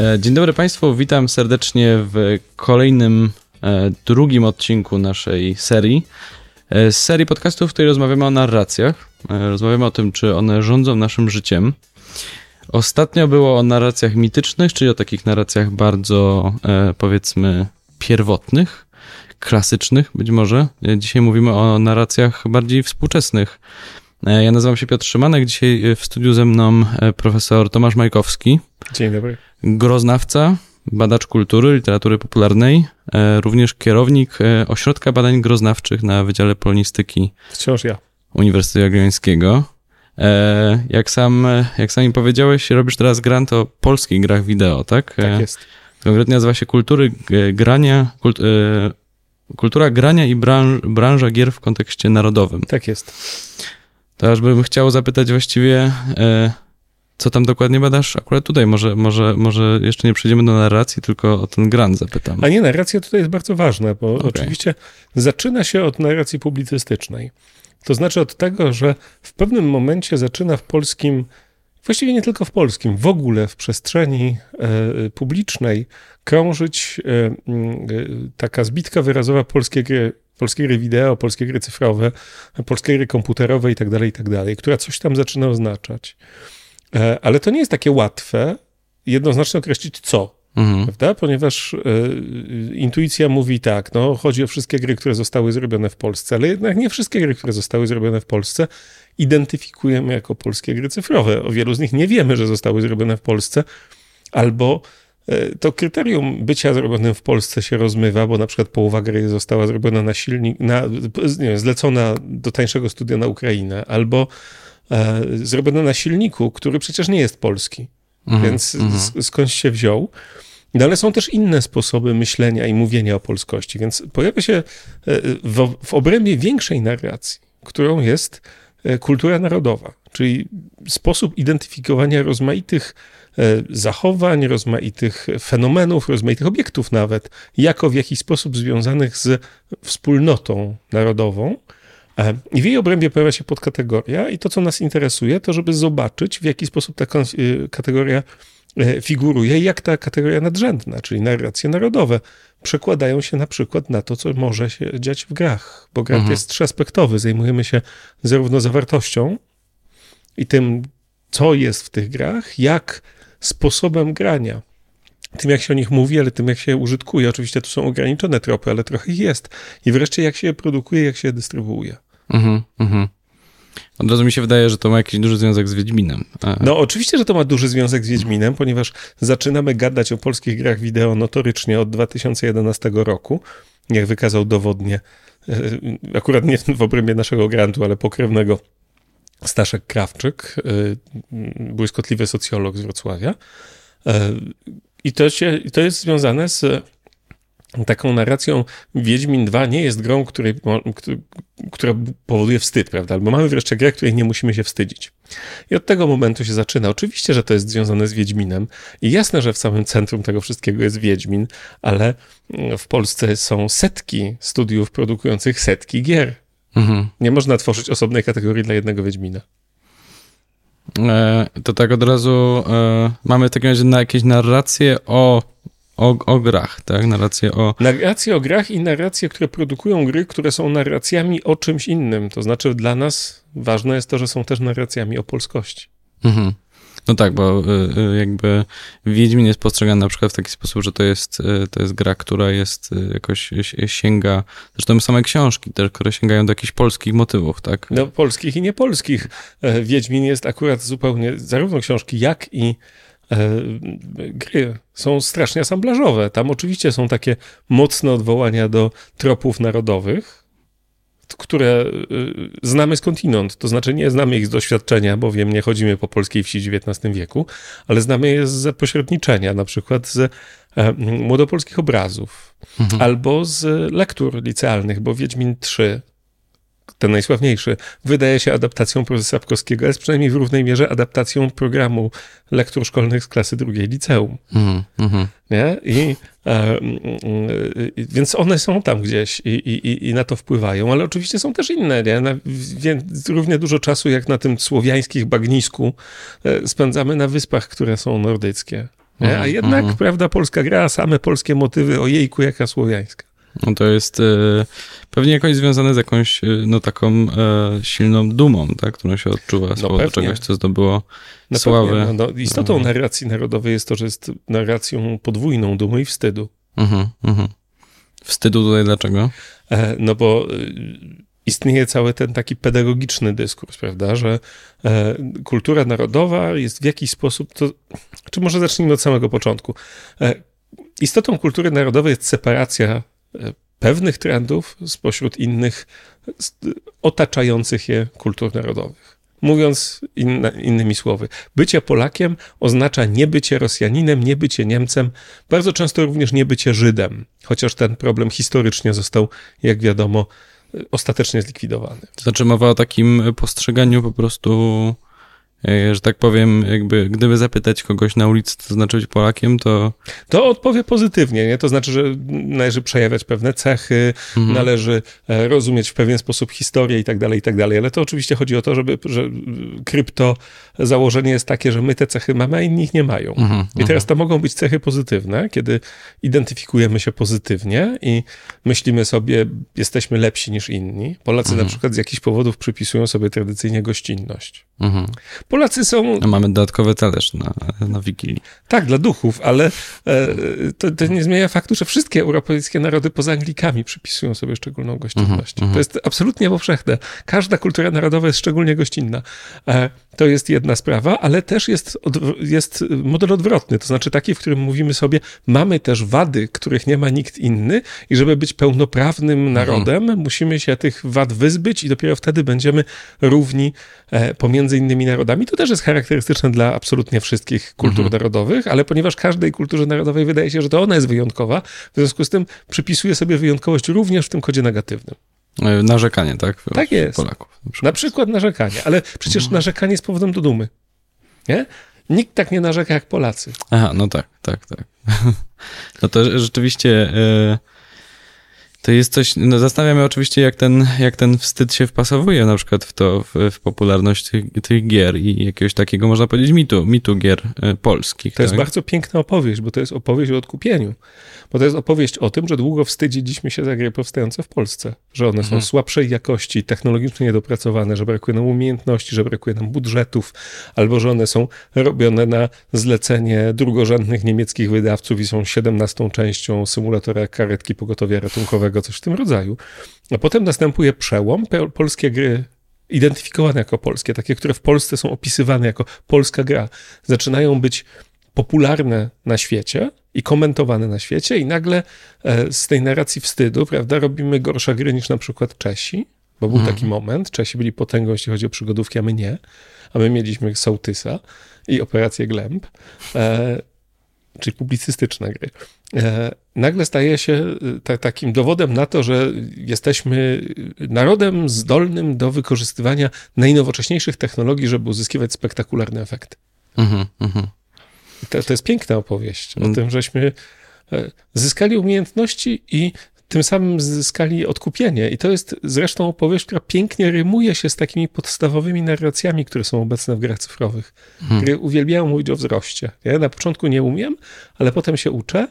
E, dzień dobry Państwu, witam serdecznie w kolejnym, e, drugim odcinku naszej serii. E, z serii podcastów, w której rozmawiamy o narracjach. Rozmawiamy o tym, czy one rządzą naszym życiem. Ostatnio było o narracjach mitycznych, czyli o takich narracjach bardzo, powiedzmy, pierwotnych, klasycznych być może. Dzisiaj mówimy o narracjach bardziej współczesnych. Ja nazywam się Piotr Szymanek, dzisiaj w studiu ze mną profesor Tomasz Majkowski. Dzień dobry groznawca, badacz kultury, literatury popularnej, e, również kierownik e, Ośrodka Badań Groznawczych na Wydziale Polonistyki. Wciąż ja. Uniwersytetu Jagiellońskiego. E, jak sam, jak sami powiedziałeś, robisz teraz grant o polskich grach wideo, tak? Tak jest. Konkretnie nazywa się Kultury Grania, kult, Kultura Grania i branż, branża gier w kontekście narodowym. Tak jest. To aż bym chciał zapytać właściwie, co tam dokładnie badasz akurat tutaj? Może, może, może jeszcze nie przejdziemy do narracji, tylko o ten grant zapytam. A nie, narracja tutaj jest bardzo ważna, bo okay. oczywiście zaczyna się od narracji publicystycznej. To znaczy od tego, że w pewnym momencie zaczyna w polskim, właściwie nie tylko w polskim, w ogóle w przestrzeni e, publicznej krążyć e, e, taka zbitka wyrazowa polskie gry, polskie gry wideo, polskie gry cyfrowe, polskie gry komputerowe itd., tak itd., tak która coś tam zaczyna oznaczać. E, ale to nie jest takie łatwe jednoznacznie określić co. Mhm. Prawda? Ponieważ y, intuicja mówi tak, no chodzi o wszystkie gry, które zostały zrobione w Polsce, ale jednak nie wszystkie gry, które zostały zrobione w Polsce identyfikujemy jako polskie gry cyfrowe. O wielu z nich nie wiemy, że zostały zrobione w Polsce, albo to kryterium bycia zrobionym w Polsce się rozmywa, bo na przykład połowa gry została zrobiona na silnik, na, nie wiem, zlecona do tańszego studia na Ukrainę, albo e, zrobione na silniku, który przecież nie jest polski. Mhm, Więc mhm. skąd się wziął? No ale są też inne sposoby myślenia i mówienia o polskości, więc pojawia się e, w, w obrębie większej narracji, którą jest e, kultura narodowa, czyli sposób identyfikowania rozmaitych e, zachowań, rozmaitych fenomenów, rozmaitych obiektów nawet, jako w jakiś sposób związanych z wspólnotą narodową, E, I w jej obrębie pojawia się podkategoria, i to, co nas interesuje, to żeby zobaczyć, w jaki sposób ta y, kategoria e, figuruje i jak ta kategoria nadrzędna, czyli narracje narodowe, przekładają się na przykład na to, co może się dziać w grach. Bo grach mhm. jest trzyaspektowy. Zajmujemy się zarówno zawartością i tym, co jest w tych grach, jak sposobem grania tym, jak się o nich mówi, ale tym, jak się użytkuje. Oczywiście to są ograniczone tropy, ale trochę ich jest. I wreszcie, jak się je produkuje, jak się je dystrybuuje. Mhm, mhm. Od razu mi się wydaje, że to ma jakiś duży związek z Wiedźminem. A... No, oczywiście, że to ma duży związek z Wiedźminem, ponieważ zaczynamy gadać o polskich grach wideo notorycznie od 2011 roku, jak wykazał dowodnie, e, akurat nie w obrębie naszego grantu, ale pokrewnego Staszek Krawczyk, e, błyskotliwy socjolog z Wrocławia. E, I to, się, to jest związane z taką narracją Wiedźmin 2 nie jest grą, której, która powoduje wstyd, prawda? Albo mamy wreszcie grę, której nie musimy się wstydzić. I od tego momentu się zaczyna. Oczywiście, że to jest związane z Wiedźminem i jasne, że w samym centrum tego wszystkiego jest Wiedźmin, ale w Polsce są setki studiów produkujących setki gier. Mhm. Nie można tworzyć osobnej kategorii dla jednego Wiedźmina. E, to tak od razu e, mamy w takim razie na jakieś narracje o o, o grach, tak? Narracje o... Narracje o grach i narracje, które produkują gry, które są narracjami o czymś innym. To znaczy dla nas ważne jest to, że są też narracjami o polskości. Mhm. No tak, bo y, y, jakby Wiedźmin jest postrzegany na przykład w taki sposób, że to jest, y, to jest gra, która jest jakoś sięga, zresztą same książki też, które sięgają do jakichś polskich motywów, tak? No polskich i niepolskich. E, Wiedźmin jest akurat zupełnie, zarówno książki, jak i E, gry są strasznie asamblażowe. Tam oczywiście są takie mocne odwołania do tropów narodowych, które e, znamy skądinąd. To znaczy nie znamy ich z doświadczenia, bowiem nie chodzimy po polskiej wsi w XIX wieku, ale znamy je z zapośredniczenia, na przykład z e, młodopolskich obrazów mhm. albo z lektur licealnych, bo Wiedźmin III ten najsławniejszy, wydaje się adaptacją profesora Sapkowskiego, jest przynajmniej w równej mierze adaptacją programu lektur szkolnych z klasy drugiej liceum. Mm, mm. Nie? I, e, więc one są tam gdzieś i, i, i, na to wpływają, ale oczywiście są też inne. Nie? Na, równie dużo czasu jak na tym słowiańskich bagnisku e, spędzamy na wyspach, które są nordyckie. Nie? A jednak, mhm. prawda, polska gra, same polskie motywy, o jejku, jaka słowiańska. No to jest e, pewnie jakoś związane z jakąś, e, no taką e, silną dumą, tak, którą się odczuwa z no powodu czegoś, co zdobyło no sławę. No, no, istotą mhm. narracji narodowej jest to, że jest narracją podwójną dumy i wstydu. Mhm, mhm. Wstydu tutaj dlaczego? E, no bo istnieje cały ten taki pedagogiczny dyskurs, prawda, że e, kultura narodowa jest w jakiś sposób, to, czy może zacznijmy od samego początku. E, istotą kultury narodowej jest separacja pewnych trendów spośród innych otaczających je kultur narodowych. Mówiąc innymi słowy, bycie Polakiem oznacza nie bycie Rosjaninem, nie bycie Niemcem, bardzo często również nie bycie Żydem, chociaż ten problem historycznie został, jak wiadomo, ostatecznie zlikwidowany. To znaczy mowa o takim postrzeganiu po prostu że tak powiem, jakby gdyby zapytać kogoś na ulicy, co znaczy być Polakiem, to... To odpowie pozytywnie, nie? To znaczy, że należy przejawiać pewne cechy, mhm. należy e, rozumieć w pewien sposób historię i tak dalej, i tak dalej, ale to oczywiście chodzi o to, żeby, że krypto założenie jest takie, że my te cechy mamy, a inni ich nie mają. Mhm. I teraz mhm. to mogą być cechy pozytywne, kiedy identyfikujemy się pozytywnie i myślimy sobie, jesteśmy lepsi niż inni. Polacy mhm. na przykład z jakichś powodów przypisują sobie tradycyjnie gościnność. Mhm. Polacy są. No, mamy dodatkowy talerz na, na Wigilii. Tak, dla duchów, ale e, to, to, nie zmienia faktu, że wszystkie europejskie narody poza Anglikami przypisują sobie szczególną gościnność. Mm -hmm. To jest absolutnie powszechne. Każda kultura narodowa jest szczególnie gościnna. E, to jest jedna sprawa, ale też jest, jest model odwrotny, to znaczy taki, w którym mówimy sobie, mamy też wady, których nie ma nikt inny i żeby być pełnoprawnym mhm. narodem, mhm. musimy się tych wad wyzbyć i dopiero wtedy będziemy równi e, pomiędzy innymi narodami. To też jest charakterystyczne dla absolutnie wszystkich kultur mhm. narodowych, ale ponieważ każdej kulturze narodowej wydaje się, że to ona jest wyjątkowa, w związku z tym przypisuje sobie wyjątkowość również w tym kodzie negatywnym. E, narzekanie, tak? Tak jest. Polaków. Na przykład, na przykład narzekanie, ale przecież mhm. narzekanie jest powodem do dumy. Nie? Nikt tak nie narzeka jak Polacy. Aha, no tak, tak, tak. No to rzeczywiście e, to jest coś, no zastanawiam się oczywiście, jak ten, jak ten wstyd się wpasowuje na przykład w to, w, w popularność tych, tych, gier i jakiegoś takiego, można powiedzieć, mitu, mitu gier e, polskich. To tak? jest bardzo piękna opowieść, bo to jest opowieść o odkupieniu. Bo to jest opowieść o tym, że długo wstydziliśmy się za gry powstające w Polsce. Że one mhm. są słabszej jakości, technologicznie niedopracowane, że brakuje nam umiejętności, że brakuje nam budżetów, albo że one są robione na zlecenie drugorzędnych niemieckich wydawców i są 17 częścią symulatora karetki pogotowia ratunkowego, coś w tym rodzaju. A potem następuje przełom. Polskie gry identyfikowane jako polskie, takie, które w Polsce są opisywane jako polska gra, zaczynają być popularne na świecie i komentowane na świecie, i nagle e, z tej narracji wstydu, prawda, robimy gorsze gry niż na przykład Czesi, bo był mhm. taki moment, Czesi byli potęgą, jeśli chodzi o przygodówki, a my nie, a my mieliśmy Sołtysa i Operację Glemp, e, czyli publicystyczne gry. E, nagle staje się e, takim dowodem na to, że jesteśmy narodem zdolnym do wykorzystywania najnowocześniejszych technologii, żeby uzyskiwać spektakularne efekty. Mhm, mhm. To, to jest piękna opowieść mm. o tym, żeśmy e, zyskali umiejętności i tym samym zyskali odkupienie. I to jest zresztą opowieść, która pięknie rymuje się z takimi podstawowymi narracjami, które są obecne w grach cyfrowych. Hmm. Gry uwielbiają mówić o wzroście. Ja na początku nie umiem, ale potem się uczę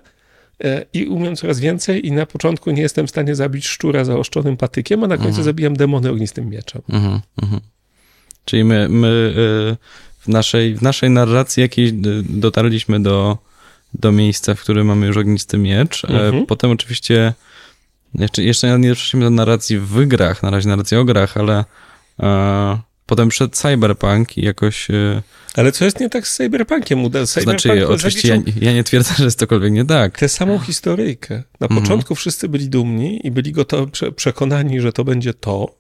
e, i umiem coraz więcej i na początku nie jestem w stanie zabić szczura zaoszczonym patykiem, a na końcu hmm. zabijam demony ognistym mieczem. Hmm, hmm. Czyli my, my y, w naszej, w naszej narracji jakiejś dotarliśmy do, do miejsca, w którym mamy już ognisty miecz. E, mhm. Potem oczywiście jeszcze, jeszcze nie doszliśmy do narracji w grach, na razie narracji o grach, ale e, potem przed Cyberpunk i jakoś... E, ale co jest nie tak z Cyberpunkiem? Uda, Cyberpunk znaczy, oczywiście ja, ja, nie twierdzę, że jest cokolwiek nie tak. Tę samą historyjkę. Na mhm. początku wszyscy byli dumni i byli gotowi, przekonani, że to będzie to,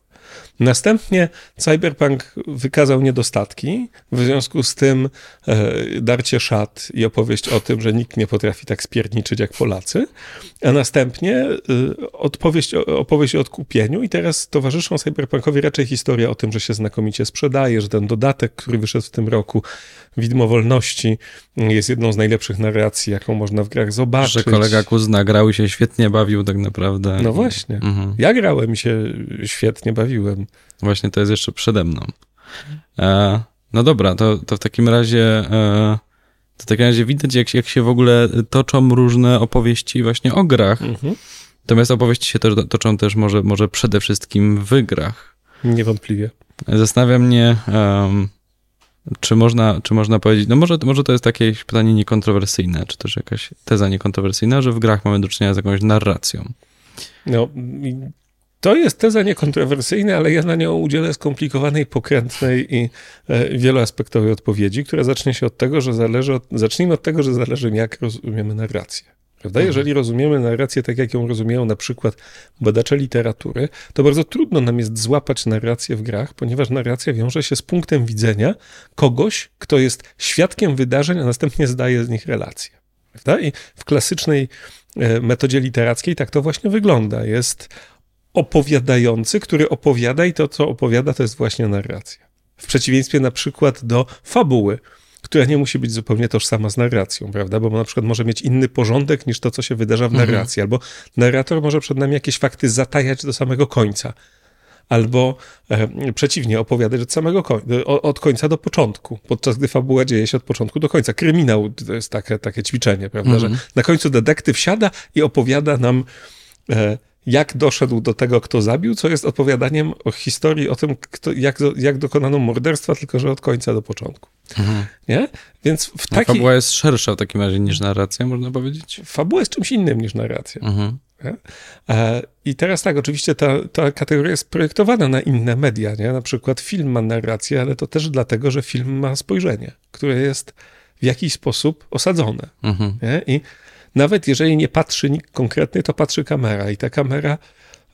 Następnie Cyberpunk wykazał niedostatki, w związku z tym e, darcie szat i opowieść o tym, że nikt nie potrafi tak spierniczyć jak Polacy, a następnie e, opowieść, opowieść o odkupieniu. I teraz towarzyszą Cyberpunkowi raczej historia o tym, że się znakomicie sprzedaje, że ten dodatek, który wyszedł w tym roku, Widmo Wolności, jest jedną z najlepszych narracji, jaką można w grach zobaczyć. Że kolega Kuzna grał i się świetnie bawił tak naprawdę. No właśnie. Mhm. Ja grałem i się świetnie bawiłem. Właśnie to jest jeszcze przede mną. E, no dobra, to, to w takim razie e, To w takim razie widać, jak, jak się w ogóle toczą różne opowieści właśnie o grach. Mhm. Natomiast opowieści się to, toczą też może, może przede wszystkim w grach. Niewątpliwie. Zastanawia mnie, um, czy, można, czy można powiedzieć, no może, może to jest takie pytanie niekontrowersyjne, czy też jakaś teza niekontrowersyjna, że w grach mamy do czynienia z jakąś narracją. No, to jest teza niekontrowersyjna, ale ja na nią udzielę skomplikowanej, pokrętnej i e, wieloaspektowej odpowiedzi, która zacznie się od tego, że zależy od, zacznijmy od tego, że zależy jak rozumiemy narrację. Prawda? Jeżeli rozumiemy narrację tak, jak ją rozumieją na przykład badacze literatury, to bardzo trudno nam jest złapać narrację w grach, ponieważ narracja wiąże się z punktem widzenia kogoś, kto jest świadkiem wydarzeń, a następnie zdaje z nich relacje. Prawda? I w klasycznej e, metodzie literackiej tak to właśnie wygląda. Jest opowiadający, który opowiada i to, co opowiada, to jest właśnie narracja. W przeciwieństwie na przykład do fabuły, która nie musi być zupełnie tożsama z narracją, prawda? Bo na przykład może mieć inny porządek niż to, co się wydarza w mhm. narracji, mhm. albo narrator może przed nami jakieś fakty zatajać do samego końca, albo e, przeciwnie, opowiadać od samego końca, od końca do początku, podczas gdy fabuła dzieje się od początku do końca. Kryminał to jest takie, takie ćwiczenie, prawda? Mhm. Że na końcu detektyw siada i opowiada nam. E, jak doszedł do tego, kto zabił, co jest opowiadaniem o historii, o tym, kto, jak, jak dokonano morderstwa, tylko że od końca do początku. Mhm. Nie? Więc w taki... Fabuła jest szersza w takim razie niż narracja, można powiedzieć? Fabuła jest czymś innym niż narracja. Mhm. E, I teraz tak, oczywiście ta, ta kategoria jest projektowana na inne media, nie? Na przykład film ma narrację, ale to też dlatego, że film ma spojrzenie, które jest w jakiś sposób osadzone. Mhm. I nawet jeżeli nie patrzy nikt konkretny, to patrzy kamera i ta kamera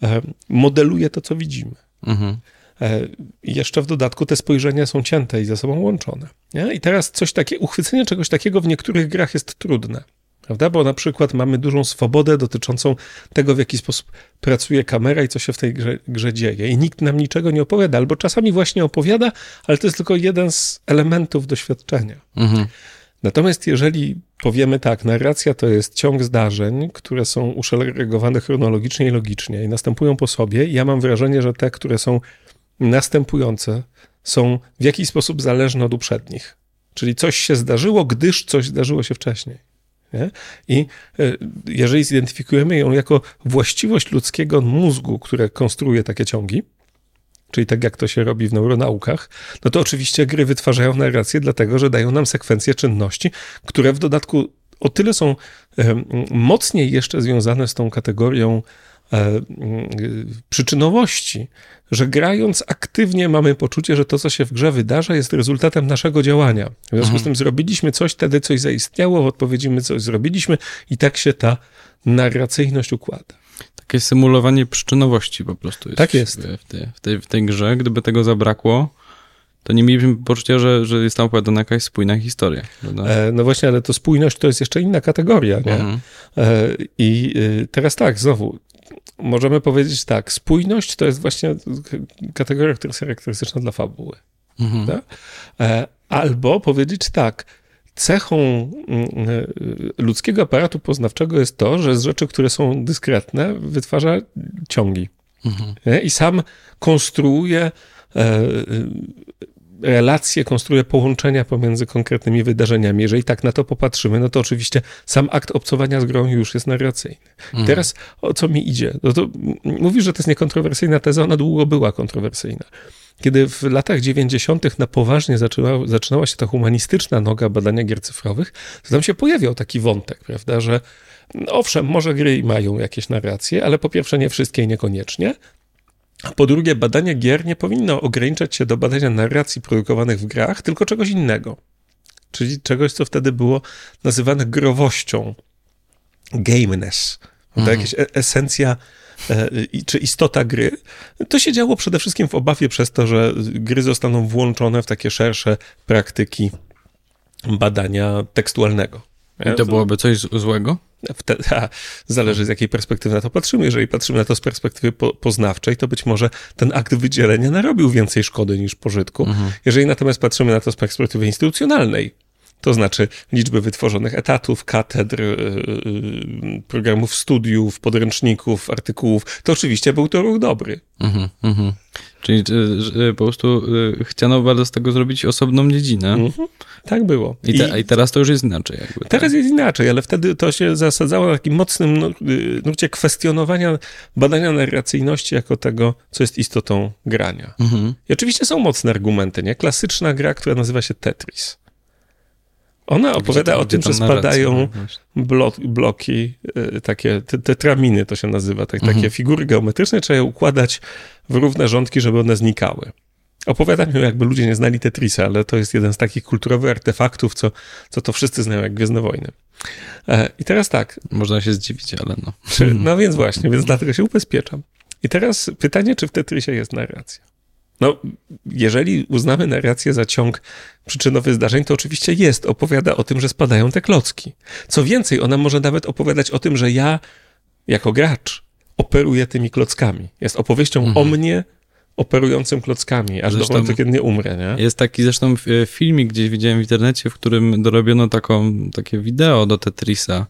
e, modeluje to, co widzimy. Mhm. E, jeszcze w dodatku te spojrzenia są cięte i ze sobą łączone. Nie? I teraz coś takie, uchwycenie czegoś takiego w niektórych grach jest trudne. Prawda? Bo na przykład mamy dużą swobodę dotyczącą tego, w jaki sposób pracuje kamera i co się w tej grze, grze, dzieje. I nikt nam niczego nie opowiada, albo czasami właśnie opowiada, ale to jest tylko jeden z elementów doświadczenia. Mhm. Natomiast jeżeli powiemy tak, narracja to jest ciąg zdarzeń, które są uszeregowane chronologicznie i logicznie i następują po sobie, ja mam wrażenie, że te, które są następujące, są w jakiś sposób zależne od uprzednich. Czyli coś się zdarzyło, gdyż coś zdarzyło się wcześniej. Nie? I e, jeżeli zidentyfikujemy ją jako właściwość ludzkiego mózgu, które konstruuje takie ciągi, czyli tak jak to się robi w neuronaukach, no to oczywiście gry wytwarzają narrację, dlatego że dają nam sekwencje czynności, które w dodatku o tyle są mocniej jeszcze związane z tą kategorią e, przyczynowości, że grając aktywnie mamy poczucie, że to, co się w grze wydarza, jest rezultatem naszego działania. W związku mhm. z tym zrobiliśmy coś, wtedy coś zaistniało, w odpowiedzi my coś zrobiliśmy i tak się ta narracyjność układa. Takie symulowanie przyczynowości po prostu jest. Tak jest. W, tej, w, tej, w tej grze. Gdyby tego zabrakło, to nie mielibyśmy poczucia, że, że jest tam opowiadana jakaś spójna historia. E, no właśnie, ale to spójność to jest jeszcze inna kategoria, nie? Mhm. E, I y, teraz tak, znowu, możemy powiedzieć tak, spójność to jest właśnie kategoria, która jest charakterystyczna dla fabuły. Mhm. Tak? E, albo powiedzieć tak, cechą mm, e, ludzkiego aparatu poznawczego jest to, że z rzeczy, które są dyskretne, wytwarza ciągi. Mhm. I sam konstruuje e, e, relacje, konstruuje połączenia pomiędzy konkretnymi wydarzeniami. Jeżeli tak na to popatrzymy, no to oczywiście sam akt obcowania z grą już jest narracyjny. Mhm. Teraz o co mi idzie? No to mówisz, że to jest niekontrowersyjna teza, ona długo była kontrowersyjna. Kiedy w latach 90. na poważnie zaczęła, zaczynała się ta humanistyczna noga badania gier cyfrowych, to tam się pojawiał taki wątek, prawda, że owszem, może gry mają jakieś narracje, ale po pierwsze nie wszystkie i niekoniecznie, a po drugie, badanie gier nie powinno ograniczać się do badania narracji produkowanych w grach, tylko czegoś innego. Czyli czegoś, co wtedy było nazywane growością, gameness, mhm. jakaś e esencja czy istota gry, to się działo przede wszystkim w obawie przez to, że gry zostaną włączone w takie szersze praktyki badania tekstualnego. I to byłoby coś złego? Wtedy, a, zależy z jakiej perspektywy na to patrzymy. Jeżeli patrzymy na to z perspektywy po, poznawczej, to być może ten akt wydzielenia narobił więcej szkody niż pożytku. Mhm. Jeżeli natomiast patrzymy na to z perspektywy instytucjonalnej, to znaczy liczby wytworzonych etatów, katedr, y, y, programów studiów, podręczników, artykułów, to oczywiście był to ruch dobry. Mhm, mhm. Czyli że po prostu chciano bardzo z tego zrobić osobną dziedzinę. Mhm. Tak było. I, te, I, teraz to już jest inaczej. Jakby, tak? teraz tak? jest inaczej, ale wtedy to się zasadzało na takim mocnym nurcie kwestionowania badania narracyjności jako tego, co jest istotą grania. Mhm. I oczywiście są mocne argumenty, nie? Klasyczna gra, która nazywa się Tetris. Ona opowiada o tym, że spadają no, bloki, y, takie tetraminy to się nazywa, tak, mhm. takie figury geometryczne, trzeba je układać w równe rządki, żeby one znikały. Opowiadam ją, jakby ludzie nie znali Tetrisa, ale to jest jeden z takich kulturowych artefaktów, co, co to wszyscy znają jak Gwiezdne Wojny. E, I teraz tak. Można się zdziwić, ale no. Czy, no więc właśnie, więc dlatego się ubezpieczam. I teraz pytanie, czy w Tetrisie jest narracja? No, jeżeli uznamy narrację za ciąg przyczynowy zdarzeń, to oczywiście jest. Opowiada o tym, że spadają te klocki. Co więcej, ona może nawet opowiadać o tym, że ja, jako gracz, operuję tymi klockami. Jest opowieścią mhm. o mnie, operującym klockami, aż zresztą do momentu, kiedy nie umrę, nie? Jest taki zresztą filmik, gdzieś widziałem w internecie, w którym dorobiono taką, takie wideo do Tetrisa,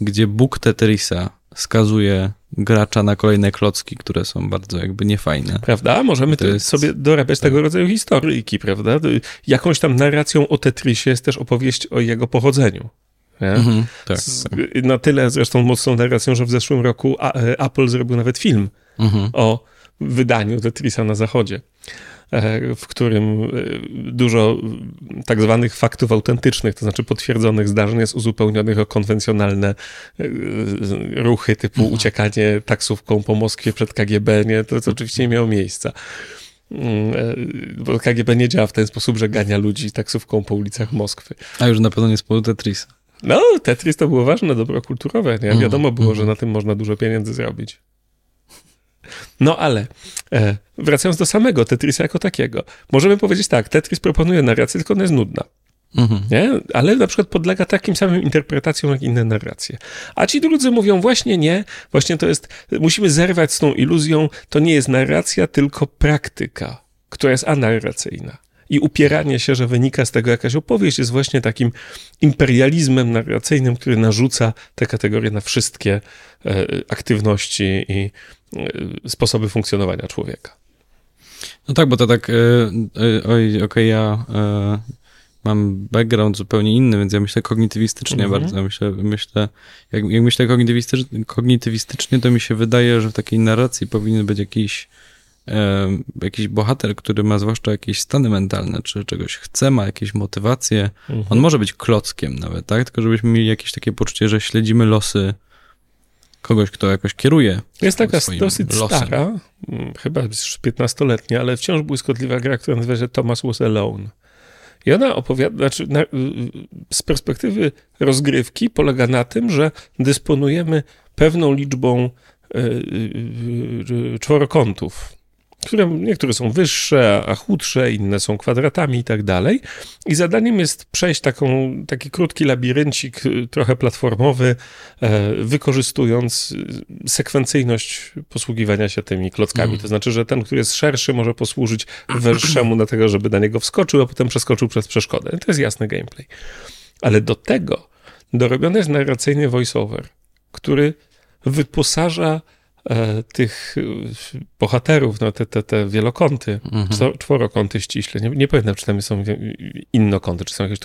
gdzie Bóg Tetrisa skazuje gracza na kolejne klocki, które są bardzo jakby niefajne. Prawda? Możemy jest... sobie dorabiać tak. tego rodzaju historyjki, prawda? Jakąś tam narracją o Tetrisie jest też opowieść o jego pochodzeniu. Mhm, tak, tak. Na tyle zresztą mocną narracją, że w zeszłym roku e, Apple zrobił nawet film mhm. o wydaniu Tetrisa na zachodzie. E, w którym e, dużo tak zwanych faktów autentycznych, to znaczy potwierdzonych zdarzeń jest uzupełnionych o konwencjonalne e, ruchy typu mhm. uciekanie taksówką po Moskwie przed KGB, nie? To, to oczywiście nie miało miejsca. Mm, bo KGB nie działa w ten sposób, że gania ludzi taksówką po ulicach Moskwy. A już na pewno nie z powodu Tetrisa. No, Tetris to było ważne dobro kulturowe, nie? Mhm. Wiadomo było, że mhm. na tym można dużo pieniędzy zrobić. No ale e, wracając do samego Tetrisa jako takiego, możemy powiedzieć tak, Tetris proponuje narrację, tylko ona jest nudna. Mhm. Nie? Ale na przykład podlega takim samym interpretacjom jak inne narracje. A ci drudzy mówią właśnie nie, właśnie to jest, musimy zerwać z tą iluzją, to nie jest narracja, tylko praktyka, która jest anarracyjna. I upieranie się, że wynika z tego jakaś opowieść, jest właśnie takim imperializmem narracyjnym, który narzuca te kategorie na wszystkie e, aktywności i e, sposoby funkcjonowania człowieka. No tak, bo to tak, e, oj, okej, okay, ja mam background zupełnie inny, więc ja myślę kognitywistycznie mhm. bardzo. Myślę, myślę jak, jak myślę kognitywistycznie, kognitywistycznie, to mi się wydaje, że w takiej narracji powinien być jakiś jakiś bohater, który ma zwłaszcza jakieś stany mentalne, czy czegoś chce, ma jakieś motywacje, mhm. on może być klockiem nawet, tak? Tylko żebyśmy mieli jakieś takie poczucie, że śledzimy losy kogoś, kto jakoś kieruje. Jest taka dosyć losem. stara, mm, chyba już 15-letnia, ale wciąż błyskotliwa gra, która nazywa się Thomas Was Alone. I ona opowiada, znaczy na, z perspektywy rozgrywki polega na tym, że dysponujemy pewną liczbą y, y, y, czworokątów które niektóre są wyższe, a chudsze, inne są kwadratami i tak dalej. I zadaniem jest przejść taką, taki krótki labiryncik, y, trochę platformowy, e, wykorzystując y, sekwencyjność posługiwania się tymi klockami. Mm. To znaczy, że ten, który jest szerszy, może posłużyć węższemu na tego, żeby na niego wskoczył, a potem przeskoczył przez przeszkodę. To jest jasny gameplay. Ale do tego dorobiony jest narracyjny voiceover, który wyposaża tych e, bohaterów, no te, te, te wielokąty, mhm. czworokąty ściśle, nie, nie pamiętam, czy tam są innokąty, czy są jakieś,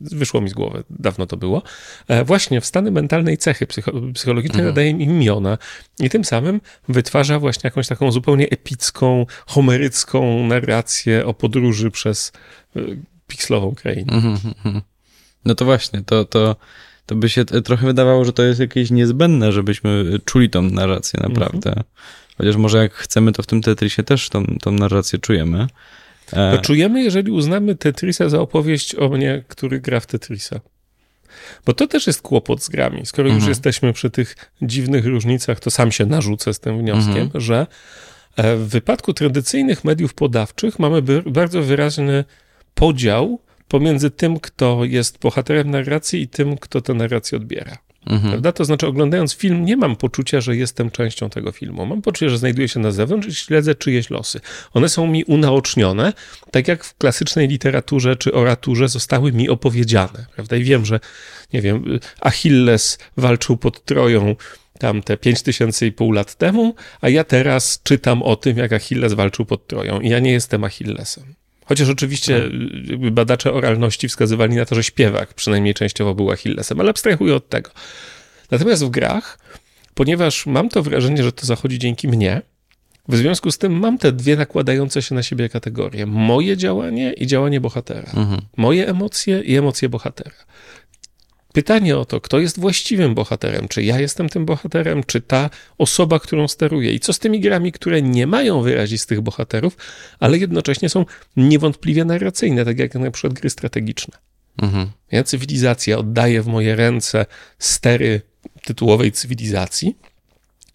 wyszło mi z głowy, dawno to było, e, właśnie w stany mentalnej cechy psycho, psychologicznej mhm. nadaje im imiona i tym samym wytwarza właśnie jakąś taką zupełnie epicką, homerycką narrację o podróży przez pikslową krainę. Mhm, mhm. no to właśnie, to, to to by się trochę wydawało, że to jest jakieś niezbędne, żebyśmy czuli tą narrację naprawdę. Mhm. Chociaż może jak chcemy, to w tym Tetrisie też tą, tą narrację czujemy. E... To czujemy, jeżeli uznamy Tetrisa za opowieść o mnie, który gra w Tetrisa. Bo to też jest kłopot z grami. Skoro mhm. już jesteśmy przy tych dziwnych różnicach, to sam się narzucę z tym wnioskiem, mhm. że e, w wypadku tradycyjnych mediów podawczych mamy bardzo wyraźny podział pomiędzy tym, kto jest bohaterem narracji i tym, kto tę narrację odbiera. Mhm. Prawda? To znaczy, oglądając film, nie mam poczucia, że jestem częścią tego filmu. Mam poczucie, że znajduję się na zewnątrz i śledzę czyjeś losy. One są mi unaocznione, tak jak w klasycznej literaturze czy oraturze zostały mi opowiedziane. Prawda? I wiem, że, nie wiem, Achilles walczył pod Troją tam te 5 tysięcy i pół lat temu, a ja teraz czytam o tym, jak Achilles walczył pod Troją i ja nie jestem Achillesem. Chociaż oczywiście tak. badacze oralności wskazywali na to, że śpiewak przynajmniej częściowo był Achillesem, ale abstrahuję od tego. Natomiast w grach, ponieważ mam to wrażenie, że to zachodzi dzięki mnie, w związku z tym mam te dwie nakładające się na siebie kategorie. Moje działanie i działanie bohatera. Mhm. Moje emocje i emocje bohatera. Pytanie o to, kto jest właściwym bohaterem, czy ja jestem tym bohaterem, czy ta osoba, którą steruję, i co z tymi grami, które nie mają wyrazistych bohaterów, ale jednocześnie są niewątpliwie narracyjne, tak jak na przykład gry strategiczne. Mhm. Ja cywilizacja oddaję w moje ręce stery tytułowej cywilizacji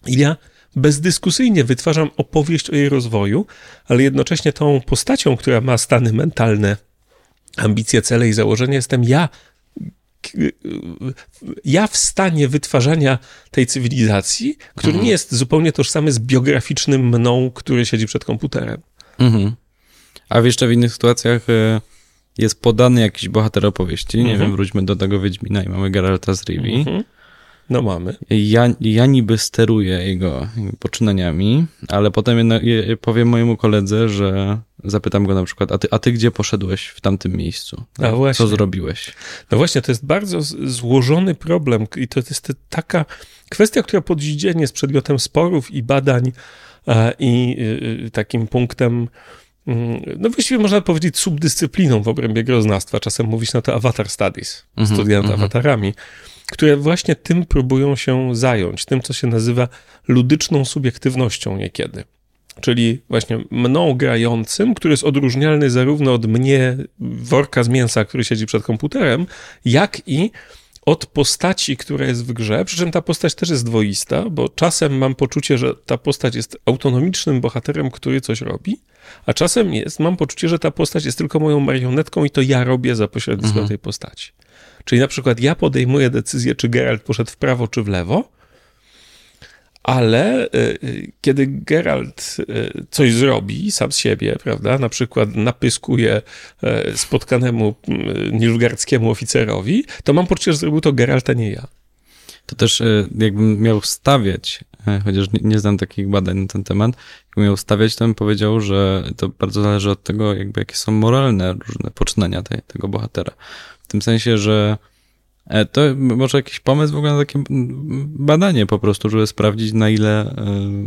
i ja bezdyskusyjnie wytwarzam opowieść o jej rozwoju, ale jednocześnie tą postacią, która ma stany mentalne, ambicje, cele i założenia, jestem ja ja w stanie wytwarzania tej cywilizacji, który mhm. nie jest zupełnie tożsamy z biograficznym mną, który siedzi przed komputerem. Mhm. A jeszcze w innych sytuacjach e, jest podany jakiś bohater opowieści. Nie mhm. wiem, wróćmy do tego Wiedźmina i mamy Geralta z Rivi. Mhm. No mamy. Ja, ja niby steruję jego poczynaniami, ale potem powiem mojemu koledze, że zapytam go na przykład, a ty, a ty gdzie poszedłeś w tamtym miejscu? A właśnie. Co zrobiłeś? No właśnie, to jest bardzo złożony problem i to jest taka kwestia, która pod dzień jest przedmiotem sporów i badań i y, y, takim punktem mm, no właściwie można powiedzieć subdyscypliną w obrębie groznastwa. Czasem mówić na to avatar studies, -hmm, studia nad -hmm. awatarami które właśnie tym próbują się zająć, tym, co się nazywa ludyczną subiektywnością niekiedy. Czyli właśnie mną grającym, który jest odróżnialny zarówno od mnie, worka z mięsa, który siedzi przed komputerem, jak i od postaci, która jest w grze, przy czym ta postać też jest dwoista, bo czasem mam poczucie, że ta postać jest autonomicznym bohaterem, który coś robi, a czasem jest, mam poczucie, że ta postać jest tylko moją marionetką i to ja robię za pośrednictwem mhm. tej postaci. Czyli na przykład ja podejmuję decyzję, czy Geralt poszedł w prawo, czy w lewo, ale y, y, kiedy Geralt y, coś zrobi sam z siebie, prawda, na przykład napyskuje spotkanemu nilfgaardzkiemu oficerowi, to mam poczucie, że zrobił to Geralt, a nie ja. To też jakbym miał stawiać, chociaż nie, nie znam takich badań na ten temat, jakbym miał stawiać, to bym powiedział, że to bardzo zależy od tego, jakby jakie są moralne różne poczynania tej, tego bohatera. W tym sensie, że e, to może jakiś pomysł w ogóle na takie badanie po prostu, żeby sprawdzić, na ile e,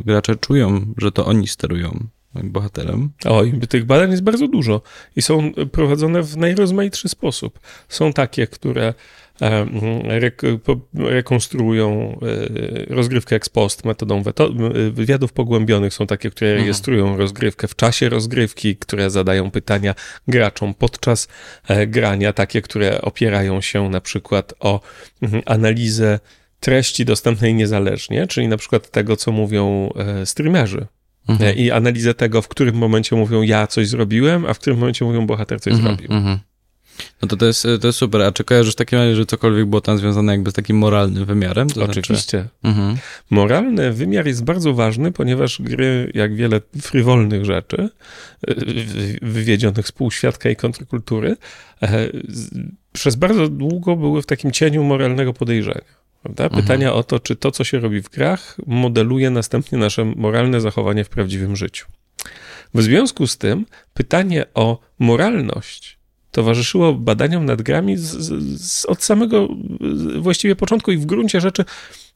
gracze czują, że to oni sterują bohaterem. Oj, tych badań jest bardzo dużo i są prowadzone w najrozmaitszy sposób. Są takie, które rekonstruują e, rozgrywkę ex post metodą wywiadów pogłębionych. Są takie, które mhm. rejestrują rozgrywkę w czasie rozgrywki, które zadają pytania graczom podczas e, grania, takie, które opierają się na przykład o analizę treści dostępnej niezależnie, czyli na przykład tego, co mówią e, streamerzy. Mhm. I analizę tego, w którym momencie mówią ja coś zrobiłem, a w którym momencie mówią bohater coś mhm. zrobił. Mhm. No to to jest, to jest super. A czy kojarzysz w takim razie, że cokolwiek było tam związane jakby z takim moralnym wymiarem? To znaczy- Oczywiście. Znaczy... Mhm. Moralny wymiar jest bardzo ważny, ponieważ gry, jak wiele frywolnych rzeczy, wywiedzionych z półświadka i kontrkultury, e, przez bardzo długo były w takim cieniu moralnego podejrzenia. Prawda? Mhm. Pytania mhm. o to, czy to, co się robi w grach, modeluje następnie nasze moralne zachowanie w prawdziwym życiu. W związku z tym pytanie o moralność towarzyszyło badaniom nad grami z, z, od samego właściwie początku i w gruncie rzeczy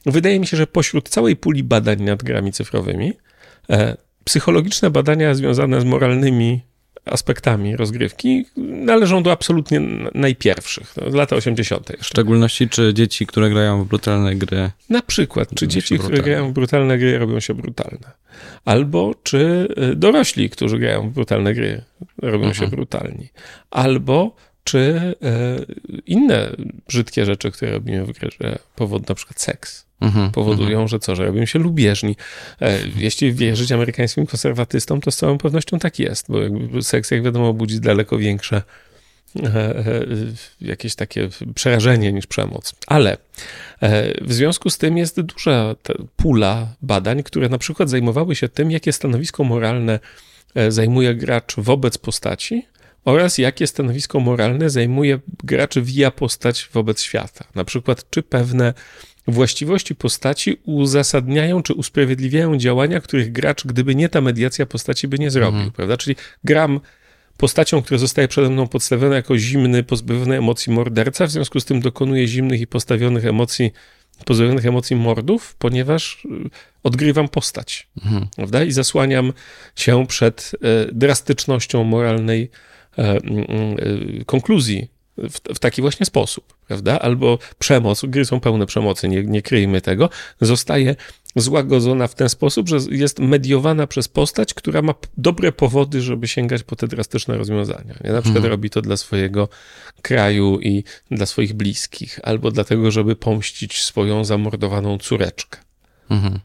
wydaje mi się, że pośród całej puli badań nad grami cyfrowymi e, psychologiczne badania związane z moralnymi aspektami rozgrywki należą do absolutnie najpierwszych, no, lata 80. Jeszcze. W szczególności czy dzieci, które grają w brutalne gry. Na przykład, czy dzieci, które grają w brutalne gry robią się brutalne. Albo czy y, dorośli, którzy grają w brutalne gry robią mhm. się brutalni. Albo czy e, inne brzydkie rzeczy, które robimy w grze, powód na przykład seks mhm, powodują, mhm. że co, że robią się lubieżni. E, jeśli wierzyć amerykańskim konserwatystom, to z całą pewnością tak jest, bo seks, jak wiadomo, budzi daleko większe e, e, jakieś takie przerażenie niż przemoc. Ale w związku z tym jest duża pula badań, które na przykład zajmowały się tym, jakie stanowisko moralne zajmuje gracz wobec postaci, oraz jakie stanowisko moralne zajmuje gracz via postać wobec świata. Na przykład, czy pewne właściwości postaci uzasadniają czy usprawiedliwiają działania, których gracz, gdyby nie ta mediacja postaci, by nie zrobił, mhm. prawda? Czyli gram postacią, która zostaje przede mną podstawiona jako zimny, pozbawiony emocji morderca, w związku z tym dokonuje zimnych i postawionych emocji, pozbawionych emocji mordów, ponieważ y, odgrywam postać, mhm. prawda? I zasłaniam się przed e, drastycznością moralnej e, konkluzji w, w, taki właśnie sposób, prawda? Albo przemoc, gry są pełne przemocy, nie, nie kryjmy tego, zostaje złagodzona w ten sposób, że jest mediowana przez postać, która ma dobre powody, żeby sięgać po te drastyczne rozwiązania. Nie? Na przykład mhm. robi to dla swojego kraju i dla swoich bliskich, albo dlatego, żeby pomścić swoją zamordowaną córeczkę. Mhm.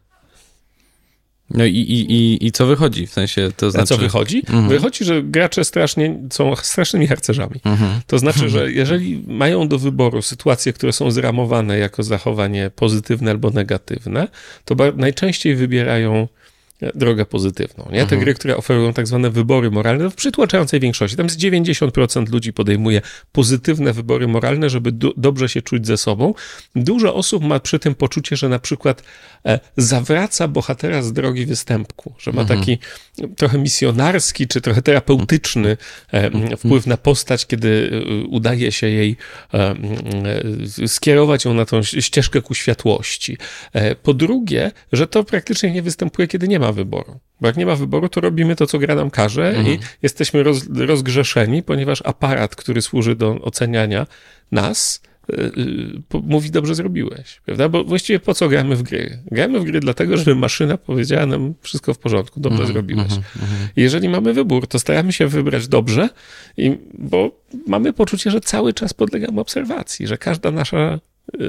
No i, i, i, i co wychodzi? W sensie to znaczy... A co znaczy- wychodzi? Mhm. Wychodzi, że gracze strasznie są strasznymi harcerzami. Mhm. To znaczy, że jeżeli mają do wyboru sytuacje, które są zramowane jako zachowanie pozytywne albo negatywne, to najczęściej wybierają drogę pozytywną. Nie? Te mhm. gry, które oferują tak zwane wybory moralne, w przytłaczającej większości, tam z 90% ludzi podejmuje pozytywne wybory moralne, żeby do, dobrze się czuć ze sobą. Dużo osób ma przy tym poczucie, że na przykład e, zawraca bohatera z drogi występku, że ma mhm. taki trochę misjonarski, czy trochę terapeutyczny e, mhm. wpływ na postać, kiedy e, udaje się jej e, e, skierować ją na tą ścieżkę ku światłości. E, po drugie, że to praktycznie nie występuje, kiedy nie ma ma wyboru. Bo jak nie ma wyboru, to robimy to, co gra nam każe mhm. i jesteśmy roz, rozgrzeszeni, ponieważ aparat, który służy do oceniania nas, yy, mówi dobrze zrobiłeś, prawda? Bo właściwie po co gramy w gry? Gramy w gry dlatego, żeby maszyna powiedziała nam wszystko w porządku, dobrze mhm, zrobiłeś. Mhm, mhm. Jeżeli mamy wybór, to staramy się wybrać dobrze, i, bo mamy poczucie, że cały czas podlegamy obserwacji, że każda nasza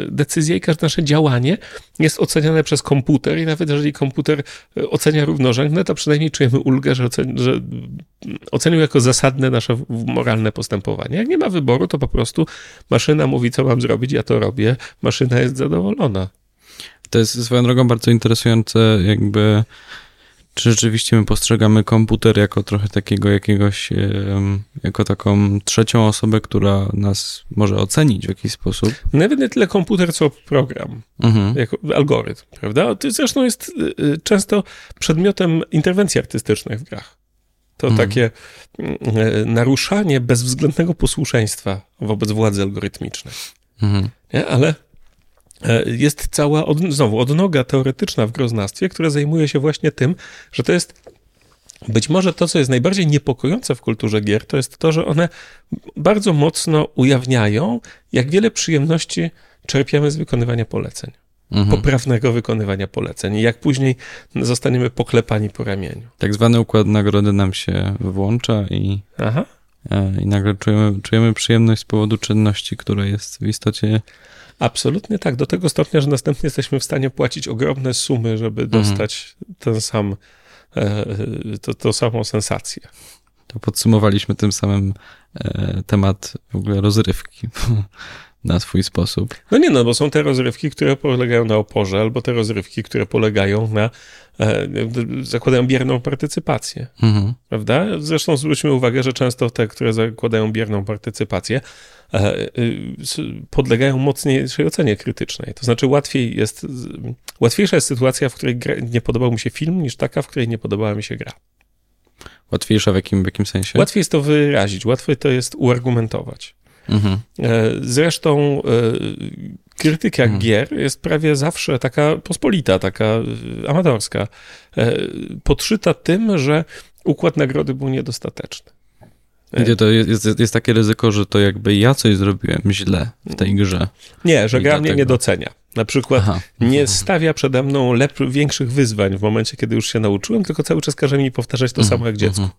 decyzja i każde nasze działanie jest oceniane przez komputer i nawet jeżeli komputer e, ocenia równorzędne, to przynajmniej czujemy ulgę, że, że ocenił jako zasadne nasze moralne postępowanie. Jak nie ma wyboru, to po prostu maszyna mówi, co mam zrobić, ja to robię, maszyna jest zadowolona. To jest swoją drogą bardzo interesujące, jakby czy rzeczywiście my postrzegamy komputer jako trochę takiego jakiegoś, jako taką trzecią osobę, która nas może ocenić w jakiś sposób? Nawet nie tyle komputer, co program, mhm. jako algorytm, prawda? To zresztą jest y, y, często przedmiotem interwencji artystycznych w grach. To mhm. takie y, naruszanie bezwzględnego posłuszeństwa wobec władzy algorytmicznej. Mhm. Nie? Ale jest cała, od, znowu, odnoga teoretyczna w groznastwie, która zajmuje się właśnie tym, że to jest być może to, co jest najbardziej niepokojące w kulturze gier, to jest to, że one bardzo mocno ujawniają, jak wiele przyjemności czerpiemy z wykonywania poleceń. Mhm. Poprawnego wykonywania poleceń. I jak później zostaniemy poklepani po ramieniu. Tak zwany układ nagrody nam się włącza i, Aha. E, i nagle czujemy, czujemy przyjemność z powodu czynności, która jest w istocie Absolutnie tak, do tego stopnia, że następnie jesteśmy w stanie płacić ogromne sumy, żeby mhm. dostać ten sam, e, to, to samą sensację. To podsumowaliśmy tym samym e, temat w ogóle rozrywki na swój sposób. No nie, no bo są te rozrywki, które polegają na oporze, albo te rozrywki, które polegają na, zakładają bierną partycypację, mhm. prawda? Zresztą zwróćmy uwagę, że często te, które zakładają bierną partycypację, e, y, podlegają mocniejszej ocenie krytycznej. To znaczy łatwiej jest, łatwiejsza jest sytuacja, w której nie podobał mi się film, niż taka, w której nie podobała mi się gra. Łatwiejsza w jakim, w jakim sensie? Łatwiej jest to wyrazić, łatwiej to jest uargumentować. Mhm. E, zresztą e, krytyka mhm. gier jest prawie zawsze taka pospolita, taka e, amatorska. Podszyta tym, że układ nagrody był niedostateczny. Gdzie to jest, jest, jest, takie ryzyko, że to jakby ja coś zrobiłem źle w tej grze. Nie, że gra mnie nie docenia. Na przykład Aha. nie stawia przede mną lep, większych wyzwań w momencie, kiedy już się nauczyłem, tylko cały czas każe mi powtarzać to mhm. samo jak dziecku.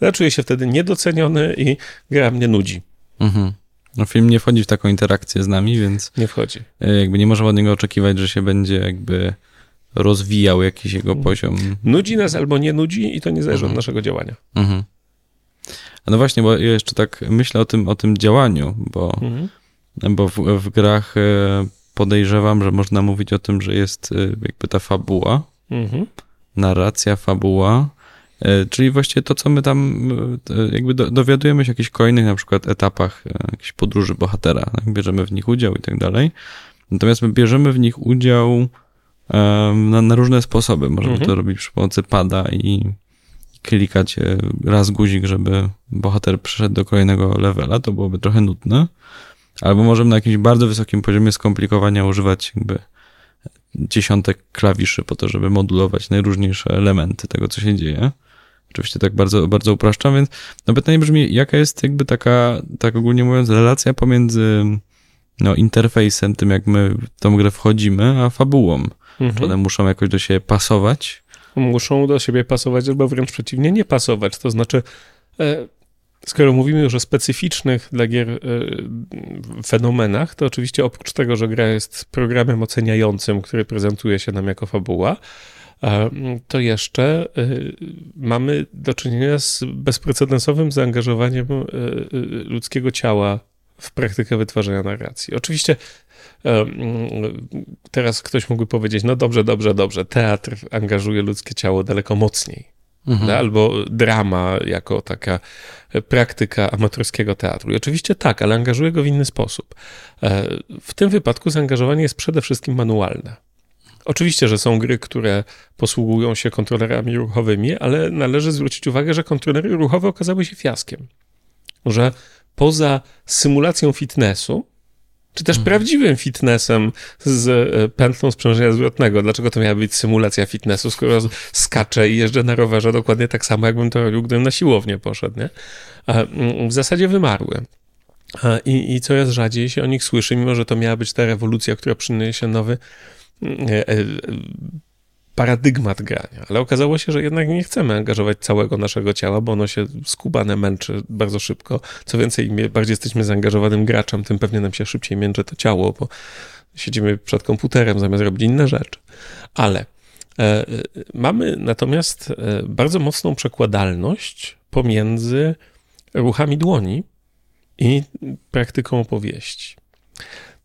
Ja czuję się wtedy niedoceniony i gra mnie nudzi. Mhm. No film nie wchodzi w taką interakcję z nami, więc... Nie wchodzi. E, jakby nie możemy od niego oczekiwać, że się będzie jakby rozwijał jakiś jego mhm. poziom. Nudzi nas albo nie nudzi i to nie zależy mhm. od naszego działania. Mhm. A no właśnie, bo ja jeszcze tak myślę o tym, o tym działaniu, bo, mhm. bo w, w grach e, podejrzewam, że można mówić o tym, że jest e, jakby ta fabuła, mhm. narracja, fabuła, czyli właściwie to, co my tam e, jakby dowiadujemy się o jakichś kolejnych na przykład etapach e, jakiejś podróży bohatera, tak? bierzemy w nich udział i tak dalej. Natomiast my bierzemy w nich udział na, na, różne sposoby. Możemy mhm. to robić przy pomocy pada i klikać raz guzik, żeby bohater przeszedł do kolejnego levela. To byłoby trochę nudne. Albo możemy na jakimś bardzo wysokim poziomie skomplikowania używać jakby dziesiątek klawiszy po to, żeby modulować najróżniejsze elementy tego, co się dzieje. Oczywiście tak bardzo, bardzo upraszczam, więc no pytanie brzmi, jaka jest jakby taka, tak ogólnie mówiąc, relacja pomiędzy no, interfejsem, tym jak my w tą grę wchodzimy, a fabułą. Mhm. Czy one muszą jakoś do siebie pasować? Muszą do siebie pasować, albo wręcz przeciwnie, nie pasować. To znaczy, e, skoro mówimy już o specyficznych dla gier e, fenomenach, to oczywiście oprócz tego, że gra jest programem oceniającym, który prezentuje się nam jako fabuła, to jeszcze y, mamy do czynienia z bezprecedensowym zaangażowaniem y, y, ludzkiego ciała w praktykę wytwarzania narracji. Oczywiście teraz ktoś mógłby powiedzieć, no dobrze, dobrze, dobrze, teatr angażuje ludzkie ciało daleko mocniej. Mhm. Albo drama jako taka praktyka amatorskiego teatru. I oczywiście tak, ale angażuje go w inny sposób. E, w tym wypadku zaangażowanie jest przede wszystkim manualne. Oczywiście, że są gry, które posługują się kontrolerami ruchowymi, ale należy zwrócić uwagę, że kontrolery ruchowe okazały się fiaskiem. Że poza symulacją fitnessu, czy też mhm. prawdziwym fitnessem z e, pętlą sprzężenia zwrotnego. Dlaczego to miała być symulacja fitnessu, skoro skaczę i jeżdżę na rowerze dokładnie tak samo, jakbym to robił, gdybym na siłownię poszedł, nie? Mm, w zasadzie wymarły. I, I coraz rzadziej się o nich słyszy, mimo że to miała być ta rewolucja, która przyniesie nowy paradygmat grania, ale okazało się, że jednak nie chcemy angażować całego naszego ciała, bo ono się skubane męczy bardzo szybko. Co więcej, im bardziej jesteśmy zaangażowanym graczem, tym pewnie nam się szybciej męczy to ciało, bo siedzimy przed komputerem zamiast robić inne rzeczy. Ale e, mamy natomiast e, bardzo mocną przekładalność pomiędzy ruchami dłoni i praktyką opowieści.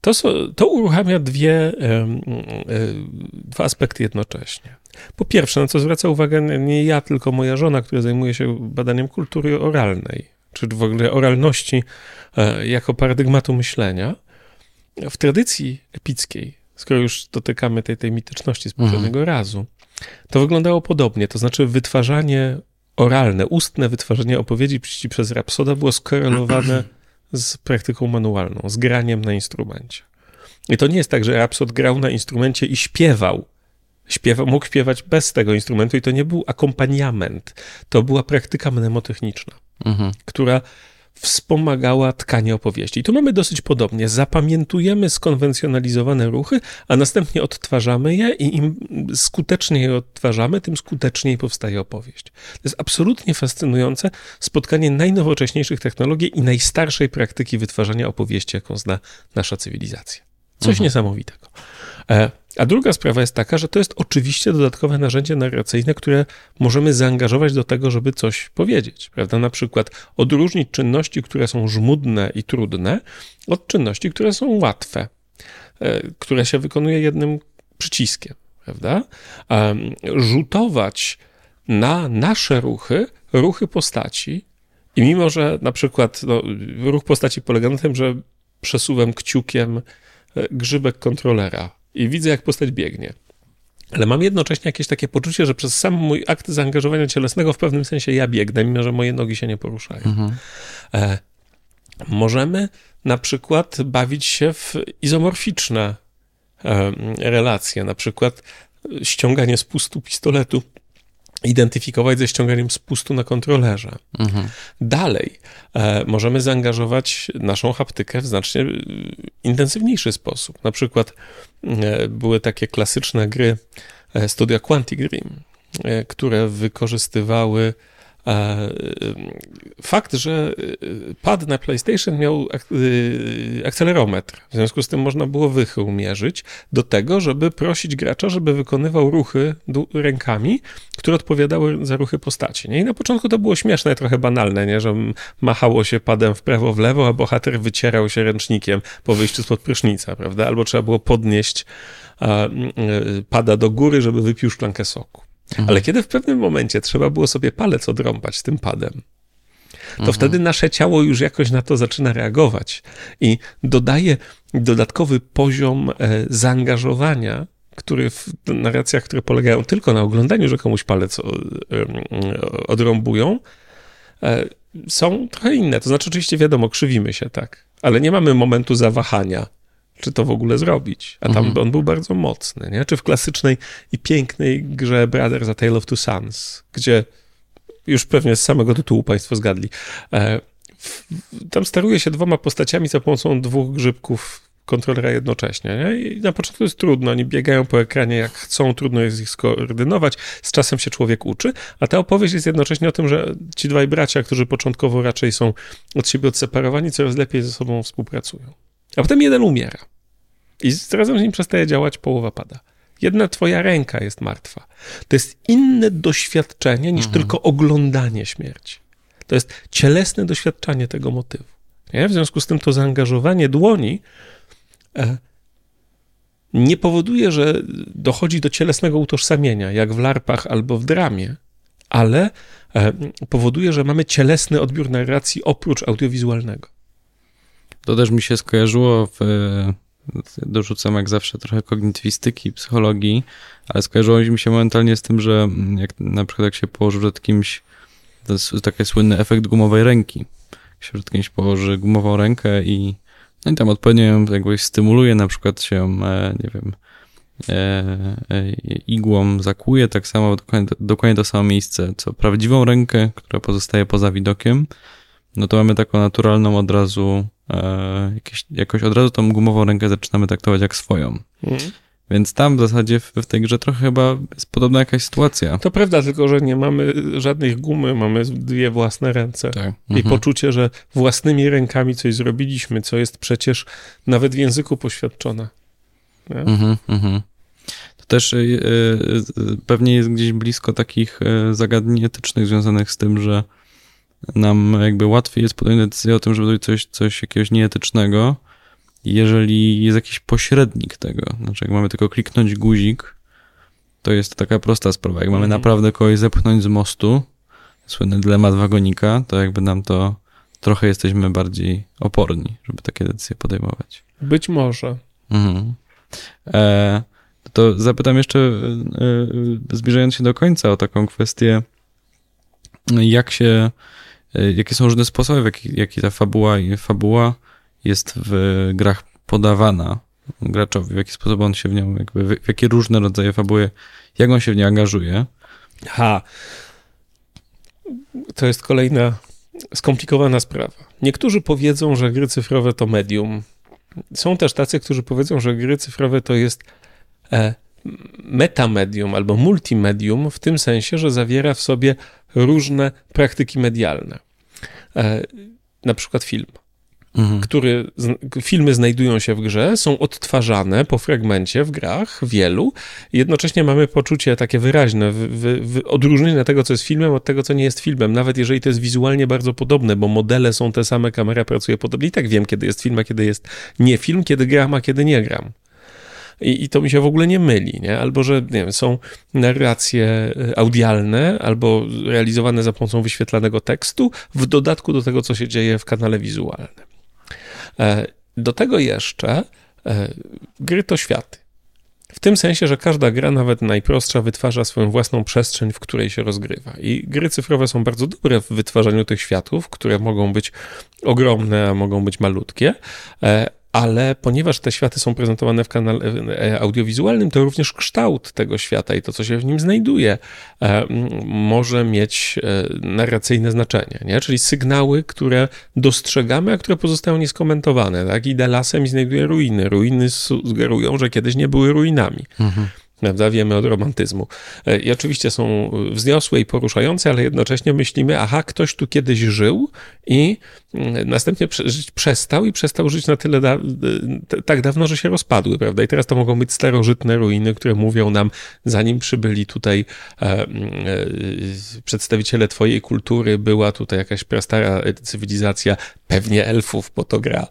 To, to uruchamia dwie, dwa aspekty jednocześnie. Po pierwsze, na co zwraca uwagę nie ja, tylko moja żona, która zajmuje się badaniem kultury oralnej, czy w ogóle oralności e, jako paradygmatu myślenia. W tradycji epickiej, skoro już dotykamy tej, tej mityczności z poprzedniego mhm. razu, to wyglądało podobnie. To znaczy, wytwarzanie oralne, ustne wytwarzanie opowieści przez rapsoda było skorelowane z praktyką manualną, z graniem na instrumencie. I to nie jest tak, że Rhapsod grał na instrumencie i śpiewał. Śpiewał, mógł śpiewać bez tego instrumentu i to nie był akompaniament. To była praktyka mnemotechniczna, mhm. która wspomagała tkanie opowieści. I tu mamy dosyć podobnie. Zapamiętujemy skonwencjonalizowane ruchy, a następnie odtwarzamy je i im skuteczniej je odtwarzamy, tym skuteczniej powstaje opowieść. To jest absolutnie fascynujące spotkanie najnowocześniejszych technologii i najstarszej praktyki wytwarzania opowieści, jaką zna nasza cywilizacja. Coś mhm. niesamowitego. E, a druga sprawa jest taka, że to jest oczywiście dodatkowe narzędzie narracyjne, które możemy zaangażować do tego, żeby coś powiedzieć, prawda? Na przykład odróżnić czynności, które są żmudne i trudne, od czynności, które są łatwe, e, które się wykonuje jednym przyciskiem, prawda? Rzutować na nasze ruchy, ruchy postaci, i mimo, że na przykład no, ruch postaci polega na tym, że przesuwam kciukiem e, grzybek kontrolera, i widzę, jak postać biegnie. Ale mam jednocześnie jakieś takie poczucie, że przez sam mój akt zaangażowania cielesnego w pewnym sensie ja biegnę, mimo że moje nogi się nie poruszają. Mhm. E, możemy na przykład bawić się w izomorficzne e, relacje, na przykład ściąganie z pustu pistoletu identyfikować ze ściąganiem spustu na kontrolerze. Mhm. Dalej e, możemy zaangażować naszą haptykę w znacznie e, intensywniejszy sposób. Na przykład e, były takie klasyczne gry e, studia Quantic Dream, e, które wykorzystywały fakt, że e, pad na PlayStation miał e, akcelerometr, w związku z tym można było wychył mierzyć do tego, żeby prosić gracza, żeby wykonywał ruchy rękami, które odpowiadały za ruchy postaci. Nie? I na początku to było śmieszne, trochę banalne, nie? że machało się padem w prawo, w lewo, a bohater wycierał się ręcznikiem po wyjściu spod prysznica, prawda? Albo trzeba było podnieść pada do góry, żeby wypił szklankę soku. Mhm. Ale kiedy w pewnym momencie trzeba było sobie palec odrąbać tym padem, to mhm. wtedy nasze ciało już jakoś na to zaczyna reagować i dodaje dodatkowy poziom e, zaangażowania, który w narracjach, które polegają tylko na oglądaniu, że komuś palec odrąbują, e, są trochę inne. To znaczy, oczywiście, wiadomo, krzywimy się, tak, ale nie mamy momentu zawahania, czy to w ogóle zrobić. A tam mhm. on był bardzo mocny, nie? Czy w klasycznej i pięknej grze Brothers A Tale of Two Sons, gdzie już pewnie z samego tytułu Państwo zgadli. E, tam steruje się dwoma postaciami za pomocą dwóch grzybków kontrolera jednocześnie. Nie? I na początku jest trudno, oni biegają po ekranie jak chcą, trudno jest ich skoordynować, z czasem się człowiek uczy, a ta opowieść jest jednocześnie o tym, że ci dwaj bracia, którzy początkowo raczej są od siebie odseparowani, coraz lepiej ze sobą współpracują. A potem jeden umiera i razem z nim przestaje działać, połowa pada. Jedna twoja ręka jest martwa. To jest inne doświadczenie niż mhm. tylko oglądanie śmierci. To jest cielesne doświadczenie tego motywu. Nie? W związku z tym to zaangażowanie dłoni e, nie powoduje, że dochodzi do cielesnego utożsamienia, jak w larpach albo w dramie, ale e, powoduje, że mamy cielesny odbiór narracji oprócz audiowizualnego. To też mi się skojarzyło w dorzucam jak zawsze trochę kognitywistyki, psychologii, ale skojarzyło mi się momentalnie z tym, że jak na przykład jak się położy przed kimś, to jest taki słynny efekt gumowej ręki. Jak się przed kimś położy gumową rękę i, no i tam odpowiednio jakby stymuluje, na przykład się, e, nie wiem, e, e, igłą zakuje, tak samo dokładnie, dokładnie to samo miejsce, co prawdziwą rękę, która pozostaje poza widokiem, no to mamy taką naturalną od razu jakieś, jakoś od razu tą gumową rękę zaczynamy traktować jak swoją. Mhm. Więc tam w zasadzie w, w, tej grze trochę chyba jest podobna jakaś sytuacja. To prawda, tylko że nie mamy żadnych gumy, mamy dwie własne ręce. Tak. I mhm. poczucie, że własnymi rękami coś zrobiliśmy, co jest przecież nawet w języku poświadczone. Mhm, mhm. To też y, y, pewnie jest gdzieś blisko takich y, zagadnień etycznych związanych z tym, że nam jakby łatwiej jest podjąć decyzję o tym, żeby zrobić coś, coś jakiegoś nieetycznego, jeżeli jest jakiś pośrednik tego. Znaczy, jak mamy tylko kliknąć guzik, to jest taka prosta sprawa. Jak mamy mhm. naprawdę kogoś zepchnąć z mostu, słynny dylemat wagonika, to jakby nam to trochę jesteśmy bardziej oporni, żeby takie decyzje podejmować. Być może. Mhm. E, to zapytam jeszcze, e, e, zbliżając się do końca, o taką kwestię, jak się jakie są różne sposoby, w jaki, jaki ta fabuła, fabuła jest w grach podawana graczowi, w jaki sposób on się w nią, jakby, w, w jakie różne rodzaje fabuły, jak on się w nie angażuje. Ha. To jest kolejna skomplikowana sprawa. Niektórzy powiedzą, że gry cyfrowe to medium. Są też tacy, którzy powiedzą, że gry cyfrowe to jest e, metamedium albo multimedium, w tym sensie, że zawiera w sobie różne praktyki medialne. E, na przykład film. Mhm. Który, filmy znajdują się w grze, są odtwarzane po fragmencie w grach, wielu. Jednocześnie mamy poczucie takie wyraźne, w, odróżnienie tego, co jest filmem, od tego, co nie jest filmem. Nawet jeżeli to jest wizualnie bardzo podobne, bo modele są te same, kamera pracuje podobnie. I tak wiem, kiedy jest film, a kiedy jest nie film, kiedy gram, a kiedy nie gram. I, I, to mi się w ogóle nie myli, nie? Albo, że nie wiem, są narracje e, audialne, albo realizowane za pomocą wyświetlanego tekstu, w dodatku do tego, co się dzieje w kanale wizualnym. E, do tego jeszcze e, gry to światy. W tym sensie, że każda gra, nawet najprostsza, wytwarza swoją własną przestrzeń, w której się rozgrywa. I gry cyfrowe są bardzo dobre w wytwarzaniu tych światów, które mogą być ogromne, a mogą być malutkie, ale ponieważ te światy są prezentowane w kanale e, audiowizualnym, to również kształt tego świata i to, co się w nim znajduje, e, może mieć e, narracyjne znaczenie, nie? czyli sygnały, które dostrzegamy, a które pozostają nieskomentowane. Tak? Idę lasem i znajduję ruiny. Ruiny sugerują, że kiedyś nie były ruinami. Mhm prawda? Wiemy od romantyzmu. E, I oczywiście są wzniosłe i poruszające, ale jednocześnie myślimy, aha, ktoś tu kiedyś żył i mm, następnie żyć przestał i przestał żyć na tyle da tak dawno, że się rozpadły, prawda? I teraz to mogą być starożytne ruiny, które mówią nam, zanim przybyli tutaj e, e, przedstawiciele twojej kultury, była tutaj jakaś prastara cywilizacja, pewnie elfów, bo to gra.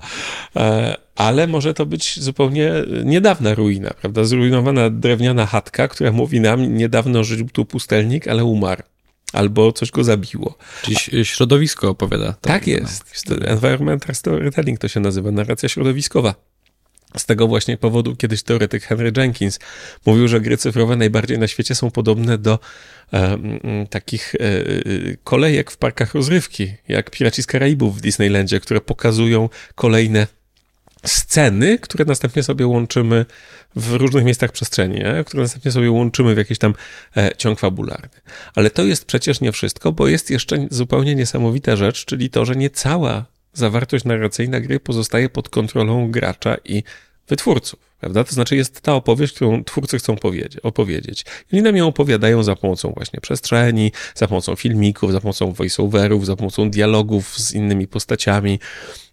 E, ale może to być zupełnie niedawna ruina, prawda? Zrujnowana drewniana chatka, która mówi nam, niedawno żył tu pustelnik, ale umarł. albo coś go zabiło. Czyli środowisko opowiada. Tak, tak jest. Environmental storytelling to się nazywa, narracja środowiskowa. Z tego właśnie powodu kiedyś teoretyk Henry Jenkins mówił, że gry cyfrowe najbardziej na świecie są podobne do e, takich e, kolejek w parkach rozrywki, jak Piraci z Karaibów w Disneylandzie, które pokazują kolejne sceny, które następnie sobie łączymy w różnych miejscach przestrzeni, nie? które następnie sobie łączymy w jakiś tam e, ciąg fabularny. Ale to jest przecież nie wszystko, bo jest jeszcze zupełnie niesamowita rzecz, czyli to, że nie cała zawartość narracyjna gry pozostaje pod kontrolą gracza i wytwórców. Prawda? To znaczy jest ta opowieść, którą twórcy chcą opowiedzieć. I oni nam ją opowiadają za pomocą właśnie przestrzeni, za pomocą filmików, za pomocą voiceoverów, za pomocą dialogów z innymi postaciami,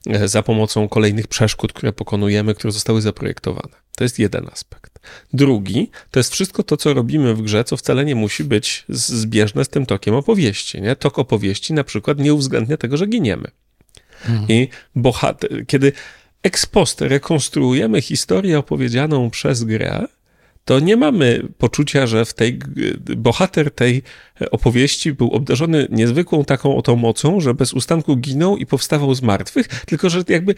e, za pomocą kolejnych przeszkód, które pokonujemy, które zostały zaprojektowane. To jest jeden aspekt. Drugi to jest wszystko to, co robimy w grze, co wcale nie musi być zbieżne z tym tokiem opowieści. Nie? Tok opowieści na przykład nie uwzględnia tego, że giniemy. Mhm. I bohater, kiedy ex post rekonstruujemy historię opowiedzianą przez grę, to nie mamy poczucia, że w tej bohater tej opowieści był obdarzony niezwykłą taką oto mocą, że bez ustanku ginął i powstawał z martwych, tylko że jakby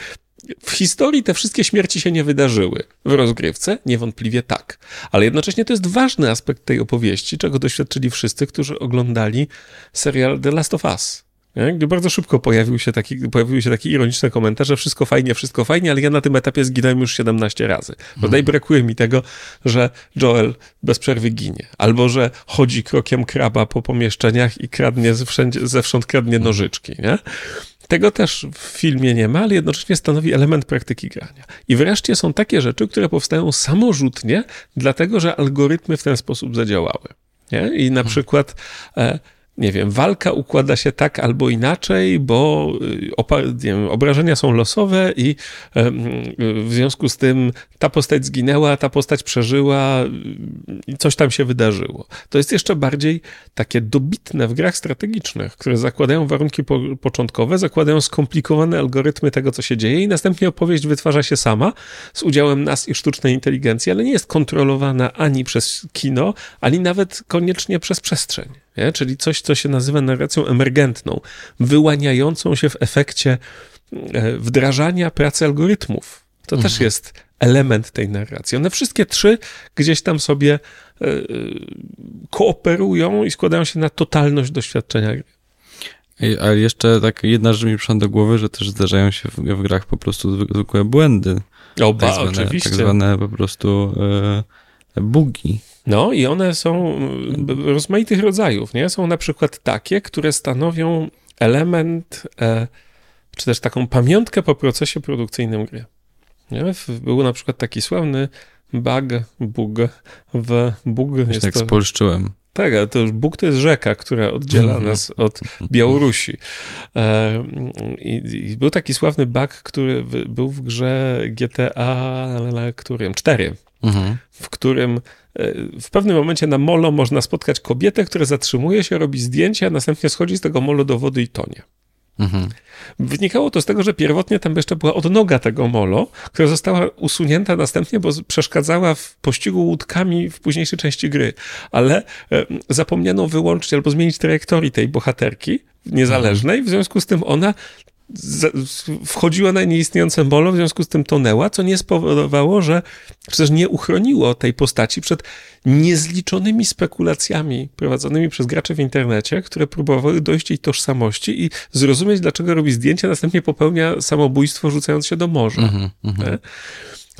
w historii te wszystkie śmierci się nie wydarzyły. W rozgrywce niewątpliwie tak. Ale jednocześnie to jest ważny aspekt tej opowieści, czego doświadczyli wszyscy, którzy oglądali serial The Last of Us. Gdy bardzo szybko pojawił się taki, pojawiły się takie ironiczne komentarze, wszystko fajnie, wszystko fajnie, ale ja na tym etapie zginąłem już 17 razy. Bodaj mhm. brakuje mi tego, że Joel bez przerwy ginie. Albo, że chodzi krokiem kraba po pomieszczeniach i kradnie wszędzie, zewsząd kradnie mhm. nożyczki, nie? Tego też w filmie nie ma, ale jednocześnie stanowi element praktyki grania. I wreszcie są takie rzeczy, które powstają samorzutnie, dlatego że algorytmy w ten sposób zadziałały. Nie? I na mhm. przykład e, nie wiem, walka układa się tak albo inaczej, bo y, wiem, obrażenia są losowe i w związku z tym ta postać zginęła, ta postać przeżyła i coś tam się wydarzyło. To jest jeszcze bardziej takie dobitne w grach strategicznych, które zakładają warunki po początkowe, zakładają skomplikowane algorytmy tego, co się dzieje i następnie opowieść wytwarza się sama z udziałem nas i sztucznej inteligencji, ale nie jest kontrolowana ani przez kino, ani nawet koniecznie przez przestrzeń nie? czyli coś, co się nazywa narracją emergentną, wyłaniającą się w efekcie e, wdrażania pracy algorytmów. To mhm. też jest element tej narracji. One wszystkie trzy gdzieś tam sobie e, e, kooperują i składają się na totalność doświadczenia gry. Ale jeszcze tak jedna rzecz mi przyszła do głowy, że też zdarzają się w, w grach po prostu zwykłe błędy. Oba, tak zwane, oczywiście. Tak zwane po prostu bugi. No i one są rozmaitych rodzajów, nie? Są na przykład takie, które stanowią element, e, czy też taką pamiątkę po procesie produkcyjnym gry. Nie? Był na przykład taki sławny bug, bug w bug. Jest tak to, spolszczyłem. Tak, ale to już Bóg to jest rzeka, która oddziela mhm. nas od Białorusi. E, i, I, był taki sławny bug, który był w grze GTA, którym? 4, mhm. w którym w pewnym momencie na molo można spotkać kobietę, która zatrzymuje się, robi zdjęcia, a następnie schodzi z tego molo do wody i tonie. Mhm. Wynikało to z tego, że pierwotnie tam jeszcze była odnoga tego molo, która została usunięta następnie, bo przeszkadzała w pościgu łódkami w późniejszej części gry, ale e, zapomniano wyłączyć albo zmienić trajektorię tej bohaterki niezależnej, w związku z tym ona wchodziła na nieistniejące molo, w związku z tym tonęła, co nie spowodowało, że przecież nie uchroniło tej postaci przed niezliczonymi spekulacjami prowadzonymi przez graczy w internecie, które próbowały dojść jej tożsamości i zrozumieć, dlaczego robi zdjęcia, następnie popełnia samobójstwo, rzucając się do morza. Mm -hmm.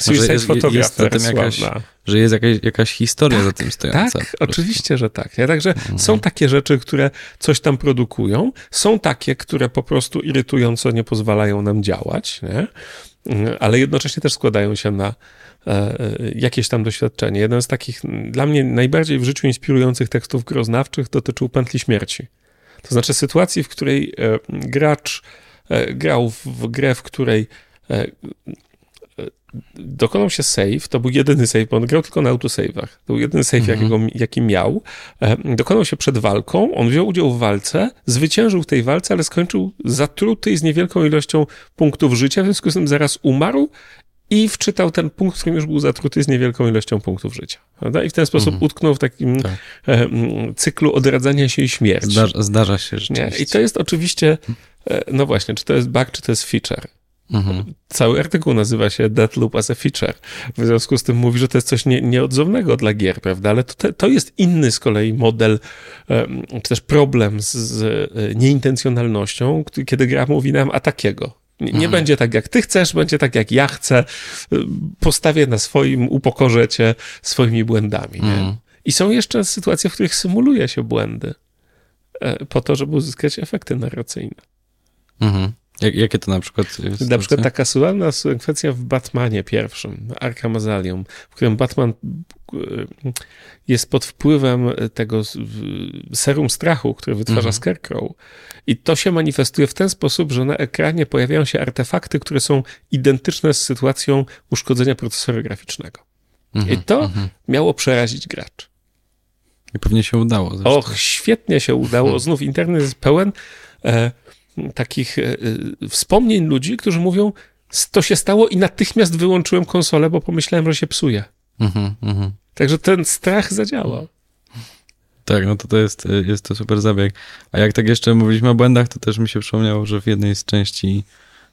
Suicide jest, jest jakaś, że jest jakaś, jakaś historia tak, za tym stojąca. Tak, oczywiście, że tak. Ja, także mhm. są takie rzeczy, które coś tam produkują, są takie, które po prostu irytująco nie pozwalają nam działać, nie? ale jednocześnie też składają się na e, e, jakieś tam doświadczenie. Jeden z takich dla mnie najbardziej w życiu inspirujących tekstów groznawczych dotyczył pętli śmierci. To znaczy sytuacji, w której e, gracz grał w grę, w której dokonał się save, to był jedyny save, bo on grał tylko na autosave'ach. To był jedyny save, mhm. jakiego, jaki miał. E, dokonał się przed walką, on wziął udział w walce, zwyciężył w tej walce, ale skończył zatruty i z niewielką ilością punktów życia, w związku z tym zaraz umarł i wczytał ten punkt, którym już był zatruty z niewielką ilością punktów życia. Prawda? I w ten sposób mhm. utknął w takim tak. e, cyklu odradzania się i śmierci. Zdarza, zdarza się rzeczywiście. Nie? I to jest oczywiście, e, no właśnie, czy to jest bug, czy to jest feature. Mhm. Cały artykuł nazywa się Death Loop as a Feature. W związku z tym mówi, że to jest coś nie, nieodzownego dla gier, prawda? Ale to, to jest inny z kolei model, czy też problem z, z e, nieintencjonalnością, kiedy gra mówi nam a takiego. Nie, mhm. będzie tak, jak ty chcesz, będzie tak, jak ja chcę. Postawię na swoim, upokorzę cię swoimi błędami. Mhm. I są jeszcze sytuacje, w których symuluje się błędy e, po to, żeby uzyskać efekty narracyjne. Mhm. Jak, jakie to na przykład jest? Na przykład taka słynna sekwencja w Batmanie pierwszym, Arkham Asylum, w którym Batman e, jest pod wpływem tego serum strachu, które wytwarza mhm. Scarecrow. I to się manifestuje w ten sposób, że na ekranie pojawiają się artefakty, które są identyczne z sytuacją uszkodzenia procesora graficznego. Mhm. I to mhm. miało przerazić gracz. I pewnie się udało. Zresztą. Och, świetnie się udało. Mhm. Znów internet jest pełen e, takich e, e, wspomnień ludzi, którzy mówią, to się stało i natychmiast wyłączyłem konsolę, bo pomyślałem, że się psuje. Mhm, mhm. Także ten strach zadziałał. Tak, no to to jest, jest to super zabieg. A jak tak jeszcze mówiliśmy o błędach, to też mi się przypomniało, że w jednej z części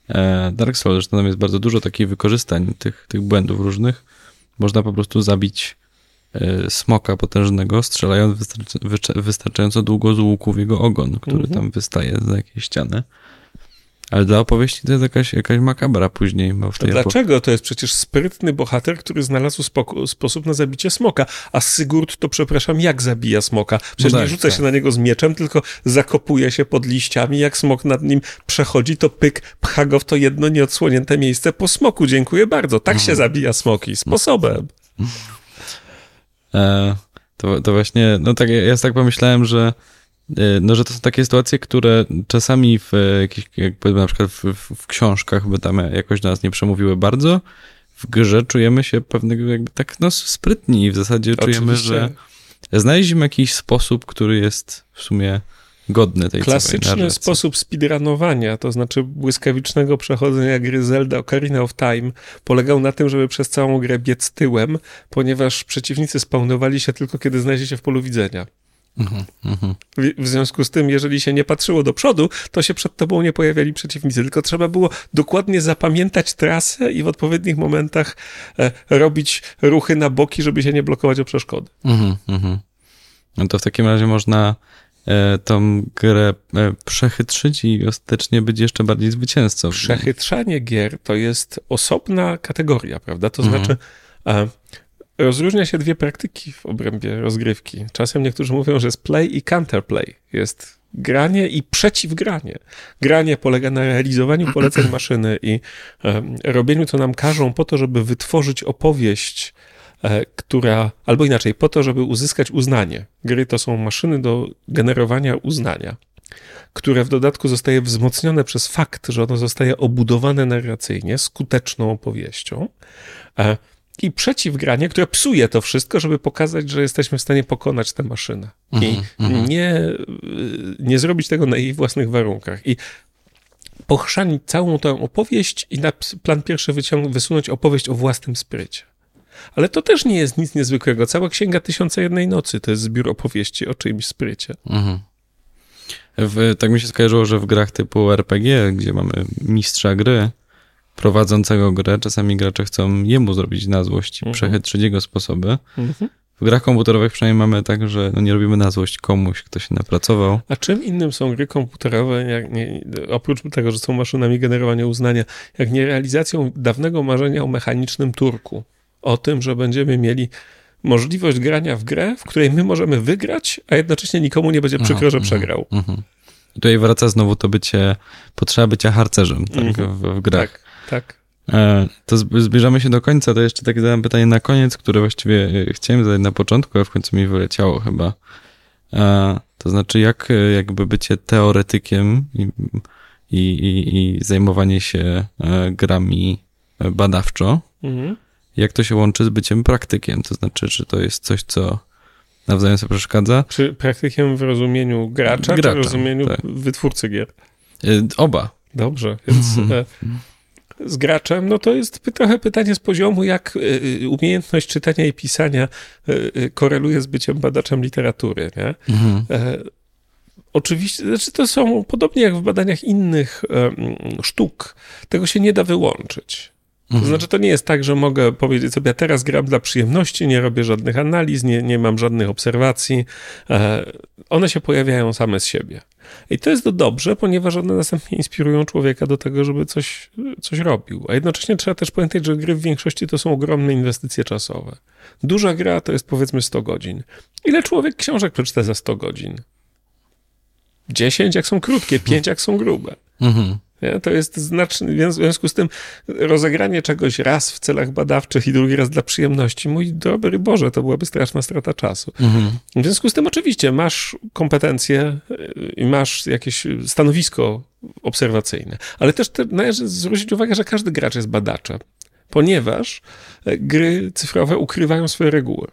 e, Dark Souls, zresztą tam jest bardzo dużo takich wykorzystań tych, tych błędów różnych, można po prostu zabić e, smoka potężnego, strzelając wystarczająco długo z łuku w jego ogon, który mhm. tam wystaje za jakiejś ściany. Ale dla opowieści to jest jakaś, jakaś makabra później. Bo w tej dlaczego? To jest przecież sprytny bohater, który znalazł sposób na zabicie smoka. A Sigurd to, przepraszam, jak zabija smoka? Przecież no tak, nie rzuca tak. się na niego z mieczem, tylko zakopuje się pod liściami. Jak smok nad nim przechodzi, to pyk, pcha go w to jedno nieodsłonięte miejsce po smoku. Dziękuję bardzo. Tak się mhm. zabija smoki. Sposobem. E, to, to właśnie, no tak, ja tak pomyślałem, że E, no, że to są takie sytuacje, które czasami w jakichś, jak powiedzmy na przykład w, w, książkach by tam jakoś do nas nie przemówiły bardzo, w grze czujemy się pewnego jakby tak no sprytni i w zasadzie Oczywiście. czujemy, że znaleźliśmy jakiś sposób, który jest w sumie godny tej Klasyczny sposób speedrunowania, to znaczy błyskawicznego przechodzenia gry Zelda Ocarina of Time polegał na tym, żeby przez całą grę biec tyłem, ponieważ przeciwnicy spawnowali się tylko kiedy znajdzie się w polu widzenia. Mhm, mhm. W, w związku z tym, jeżeli się nie patrzyło do przodu, to się przed tobą nie pojawiali przeciwnicy, tylko trzeba było dokładnie zapamiętać trasę i w odpowiednich momentach e, robić ruchy na boki, żeby się nie blokować o przeszkody. Mhm, mhm. No to w takim razie można tą grę e, przechytrzyć i ostatecznie być jeszcze bardziej zwycięzcą. Przechytrzanie gier to jest osobna kategoria, prawda? To mhm. znaczy Rozróżnia się dwie praktyki w obrębie rozgrywki. Czasem niektórzy mówią, że jest play i counterplay. Jest granie i przeciwgranie. Granie polega na realizowaniu poleceń maszyny i e, robieniu, co nam każą, po to, żeby wytworzyć opowieść, e, która, albo inaczej, po to, żeby uzyskać uznanie. Gry to są maszyny do generowania uznania, które w dodatku zostaje wzmocnione przez fakt, że ono zostaje obudowane narracyjnie, skuteczną opowieścią. E, i przeciwgranie, które psuje to wszystko, żeby pokazać, że jesteśmy w stanie pokonać tę maszynę. Mm -hmm, I mm -hmm. nie, nie zrobić tego na jej własnych warunkach. I pochrzanić całą tę opowieść i na plan pierwszy wysunąć opowieść o własnym sprycie. Ale to też nie jest nic niezwykłego. Cała Księga Tysiąca Jednej Nocy to jest zbiór opowieści o czyimś sprycie. Mhm. W, tak mi się skojarzyło, że w grach typu RPG, gdzie mamy mistrza gry, prowadzącego grę. Czasami gracze chcą jemu zrobić na złość i mhm. przechytrzyć jego sposoby. Mhm. W grach komputerowych przynajmniej mamy tak, że no nie robimy na złość komuś, kto się napracował. A czym innym są gry komputerowe, jak nie, oprócz tego, że są maszynami generowania uznania, jak nie realizacją dawnego marzenia o mechanicznym turku? O tym, że będziemy mieli możliwość grania w grę, w której my możemy wygrać, a jednocześnie nikomu nie będzie przykro, że mhm, przegrał. I tutaj wraca znowu to bycie, potrzeba bycia harcerzem tak, w, w grach. Tak. Tak. E, to zbliżamy się do końca, to jeszcze takie zadam pytanie na koniec, które właściwie e, chciałem zadać na początku, a w końcu mi wyleciało chyba. E, to znaczy, jak jakby bycie teoretykiem i, i, i, i zajmowanie się grami badawczo, mhm. Jak to się łączy z byciem praktykiem? To znaczy, czy to jest coś, co nawzajem sobie przeszkadza? Czy praktykiem w rozumieniu gracza, gracza czy w rozumieniu tak. wytwórcy gier? Oba. Dobrze, więc... z graczem, no to jest trochę pytanie z poziomu, jak y, umiejętność czytania i pisania koreluje z byciem badaczem literatury. Nie? Mhm. Oczywiście, znaczy to są podobnie jak w badaniach innych sztuk, tego się nie da wyłączyć. To mhm. znaczy, to nie jest tak, że mogę powiedzieć sobie, ja teraz gram dla przyjemności, nie robię żadnych analiz, nie, nie mam żadnych obserwacji. E, one się pojawiają same z siebie. I to jest to dobrze, ponieważ one następnie inspirują człowieka do tego, żeby coś, coś robił. A jednocześnie trzeba też pamiętać, że gry w większości to są ogromne inwestycje czasowe. Duża gra to jest powiedzmy 100 godzin. Ile człowiek książek przeczyta za 100 godzin? 10 jak są krótkie, 5 jak są grube. Mhm. Nie? To jest znaczny, w związku z tym rozegranie czegoś raz w celach badawczych i drugi raz dla przyjemności, mój dobry Boże, to byłaby straszna strata czasu. Mhm. W związku z tym oczywiście masz kompetencje i masz jakieś stanowisko obserwacyjne, ale też te, należy zwrócić uwagę, że każdy gracz jest badaczem, ponieważ gry cyfrowe ukrywają swoje reguły.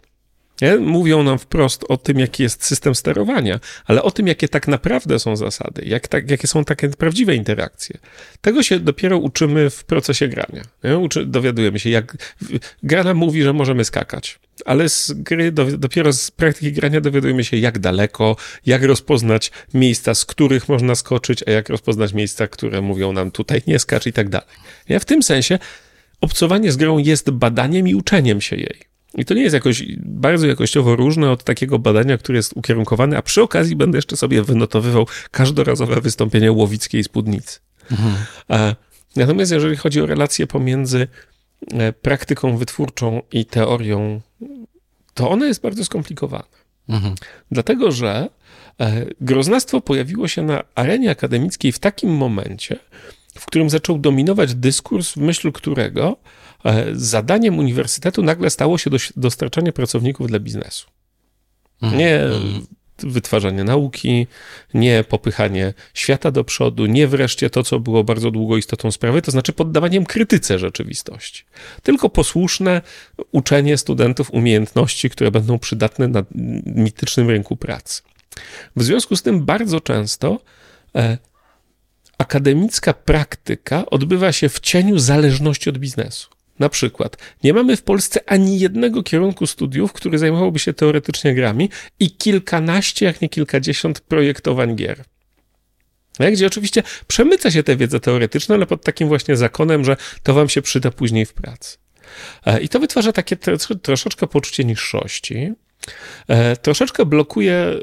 Nie? Mówią nam wprost o tym, jaki jest system sterowania, ale o tym, jakie tak naprawdę są zasady, jak tak, jakie są takie prawdziwe interakcje. Tego się dopiero uczymy w procesie grania. Uczy, dowiadujemy się, jak. Gra nam mówi, że możemy skakać, ale z gry, do, dopiero z praktyki grania dowiadujemy się, jak daleko, jak rozpoznać miejsca, z których można skoczyć, a jak rozpoznać miejsca, które mówią nam tutaj nie skacz i tak dalej. W tym sensie obcowanie z grą jest badaniem i uczeniem się jej. I to nie jest jakoś bardzo jakościowo różne od takiego badania, które jest ukierunkowane, a przy okazji będę jeszcze sobie wynotowywał każdorazowe wystąpienie łowickiej spódnicy. Mhm. Natomiast jeżeli chodzi o relacje pomiędzy e, praktyką wytwórczą i teorią, to ona jest bardzo skomplikowana. Mhm. Dlatego, że e, groznastwo pojawiło się na arenie akademickiej w takim momencie, w którym zaczął dominować dyskurs, w myśl którego E, zadaniem uniwersytetu nagle stało się dostarczanie pracowników dla biznesu. Mhm. Nie mhm. wytwarzanie nauki, nie popychanie świata do przodu, nie wreszcie to, co było bardzo długo istotą sprawy, to znaczy poddawaniem krytyce rzeczywistości. Tylko posłuszne uczenie studentów umiejętności, które będą przydatne na mitycznym rynku pracy. W związku z tym bardzo często e, akademicka praktyka odbywa się w cieniu zależności od biznesu. Na przykład, nie mamy w Polsce ani jednego kierunku studiów, który zajmowałby się teoretycznie grami i kilkanaście, jak nie kilkadziesiąt projektowań gier. Gdzie oczywiście przemyca się tę wiedzę teoretyczną, ale pod takim właśnie zakonem, że to wam się przyda później w pracy. E, I to wytwarza takie troszeczkę poczucie niższości, e, troszeczkę blokuje, e,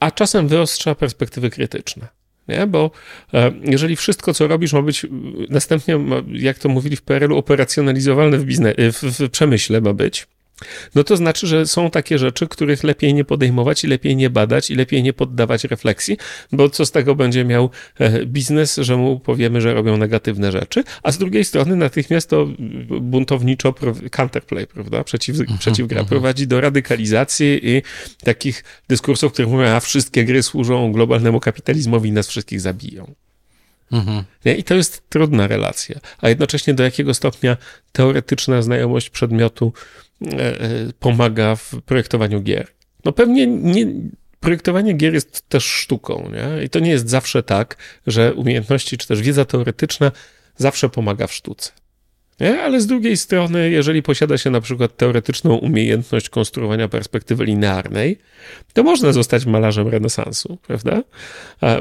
a czasem wyostrza perspektywy krytyczne. Nie? Bo e, jeżeli wszystko, co robisz, ma być następnie, jak to mówili w PRL-u, operacjonalizowalne w, biznes, w, w przemyśle ma być, no to znaczy, że są takie rzeczy, których lepiej nie podejmować i lepiej nie badać i lepiej nie poddawać refleksji, bo co z tego będzie miał e, biznes, że mu powiemy, że robią negatywne rzeczy, a z drugiej strony natychmiast to buntowniczo counterplay, prawda, przeciw, mhm, przeciwgra mhm. prowadzi do radykalizacji i takich dyskursów, które mówią, a wszystkie gry służą globalnemu kapitalizmowi i nas wszystkich zabiją. Mhm. I to jest trudna relacja. A jednocześnie do jakiego stopnia teoretyczna znajomość przedmiotu pomaga w projektowaniu gier. No pewnie nie, projektowanie gier jest też sztuką, nie? I to nie jest zawsze tak, że umiejętności czy też wiedza teoretyczna zawsze pomaga w sztuce. Ale z drugiej strony, jeżeli posiada się na przykład teoretyczną umiejętność konstruowania perspektywy linearnej, to można zostać malarzem renesansu, prawda?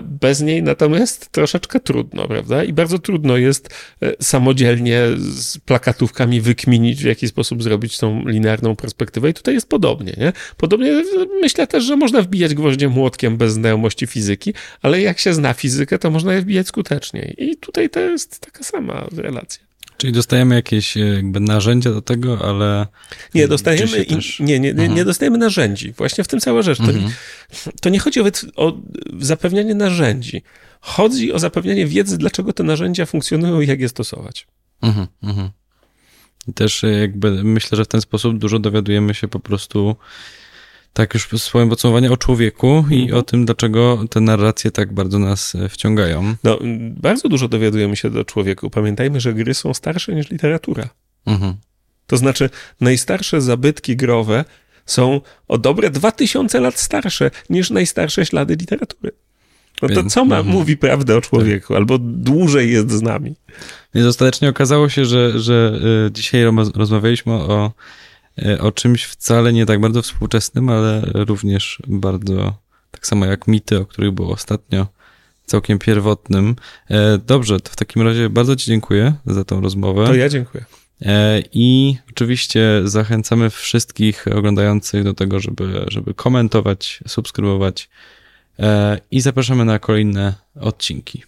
Bez niej natomiast troszeczkę trudno, prawda? I bardzo trudno jest e, samodzielnie z plakatówkami wykminić, w jaki sposób zrobić tą linearną perspektywę. I tutaj jest podobnie, nie? Podobnie myślę też, że można wbijać gwoździe młotkiem bez znajomości fizyki, ale jak się zna fizykę, to można je wbijać skuteczniej. I tutaj to jest taka sama relacja. Czyli dostajemy jakieś e, jakby narzędzia do tego, ale. Nie, dostajemy. Też... Nie, nie, nie, nie, dostajemy narzędzi. Właśnie w tym cała rzecz. To, mhm. to nie chodzi o, o zapewnianie narzędzi. Chodzi o zapewnianie wiedzy, dlaczego te narzędzia funkcjonują i jak je stosować. Mhm, mhm. Też e, jakby myślę, że w ten sposób dużo dowiadujemy się po prostu tak już swoim podsumowanie o człowieku i mhm. o tym, dlaczego te narracje tak bardzo nas e, wciągają. No, bardzo dużo dowiadujemy się do człowieku. Pamiętajmy, że gry są starsze niż literatura. Mhm. To znaczy, najstarsze zabytki growe są o dobre 2000 lat starsze niż najstarsze ślady literatury. No to co ma, mhm. mówi prawdę o człowieku, tak. albo dłużej jest z nami. Więc ostatecznie okazało się, że, że y, dzisiaj rozmawialiśmy o, o czymś wcale nie tak bardzo współczesnym, ale również bardzo, tak samo jak mity, o których było ostatnio, całkiem pierwotnym. E, dobrze, to w takim razie bardzo Ci dziękuję za tą rozmowę. To ja dziękuję. E, I oczywiście zachęcamy wszystkich oglądających do tego, żeby, żeby komentować, subskrybować e, i zapraszamy na kolejne odcinki.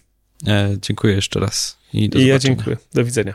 Dziękuję jeszcze raz. I, do I ja dziękuję. Do widzenia.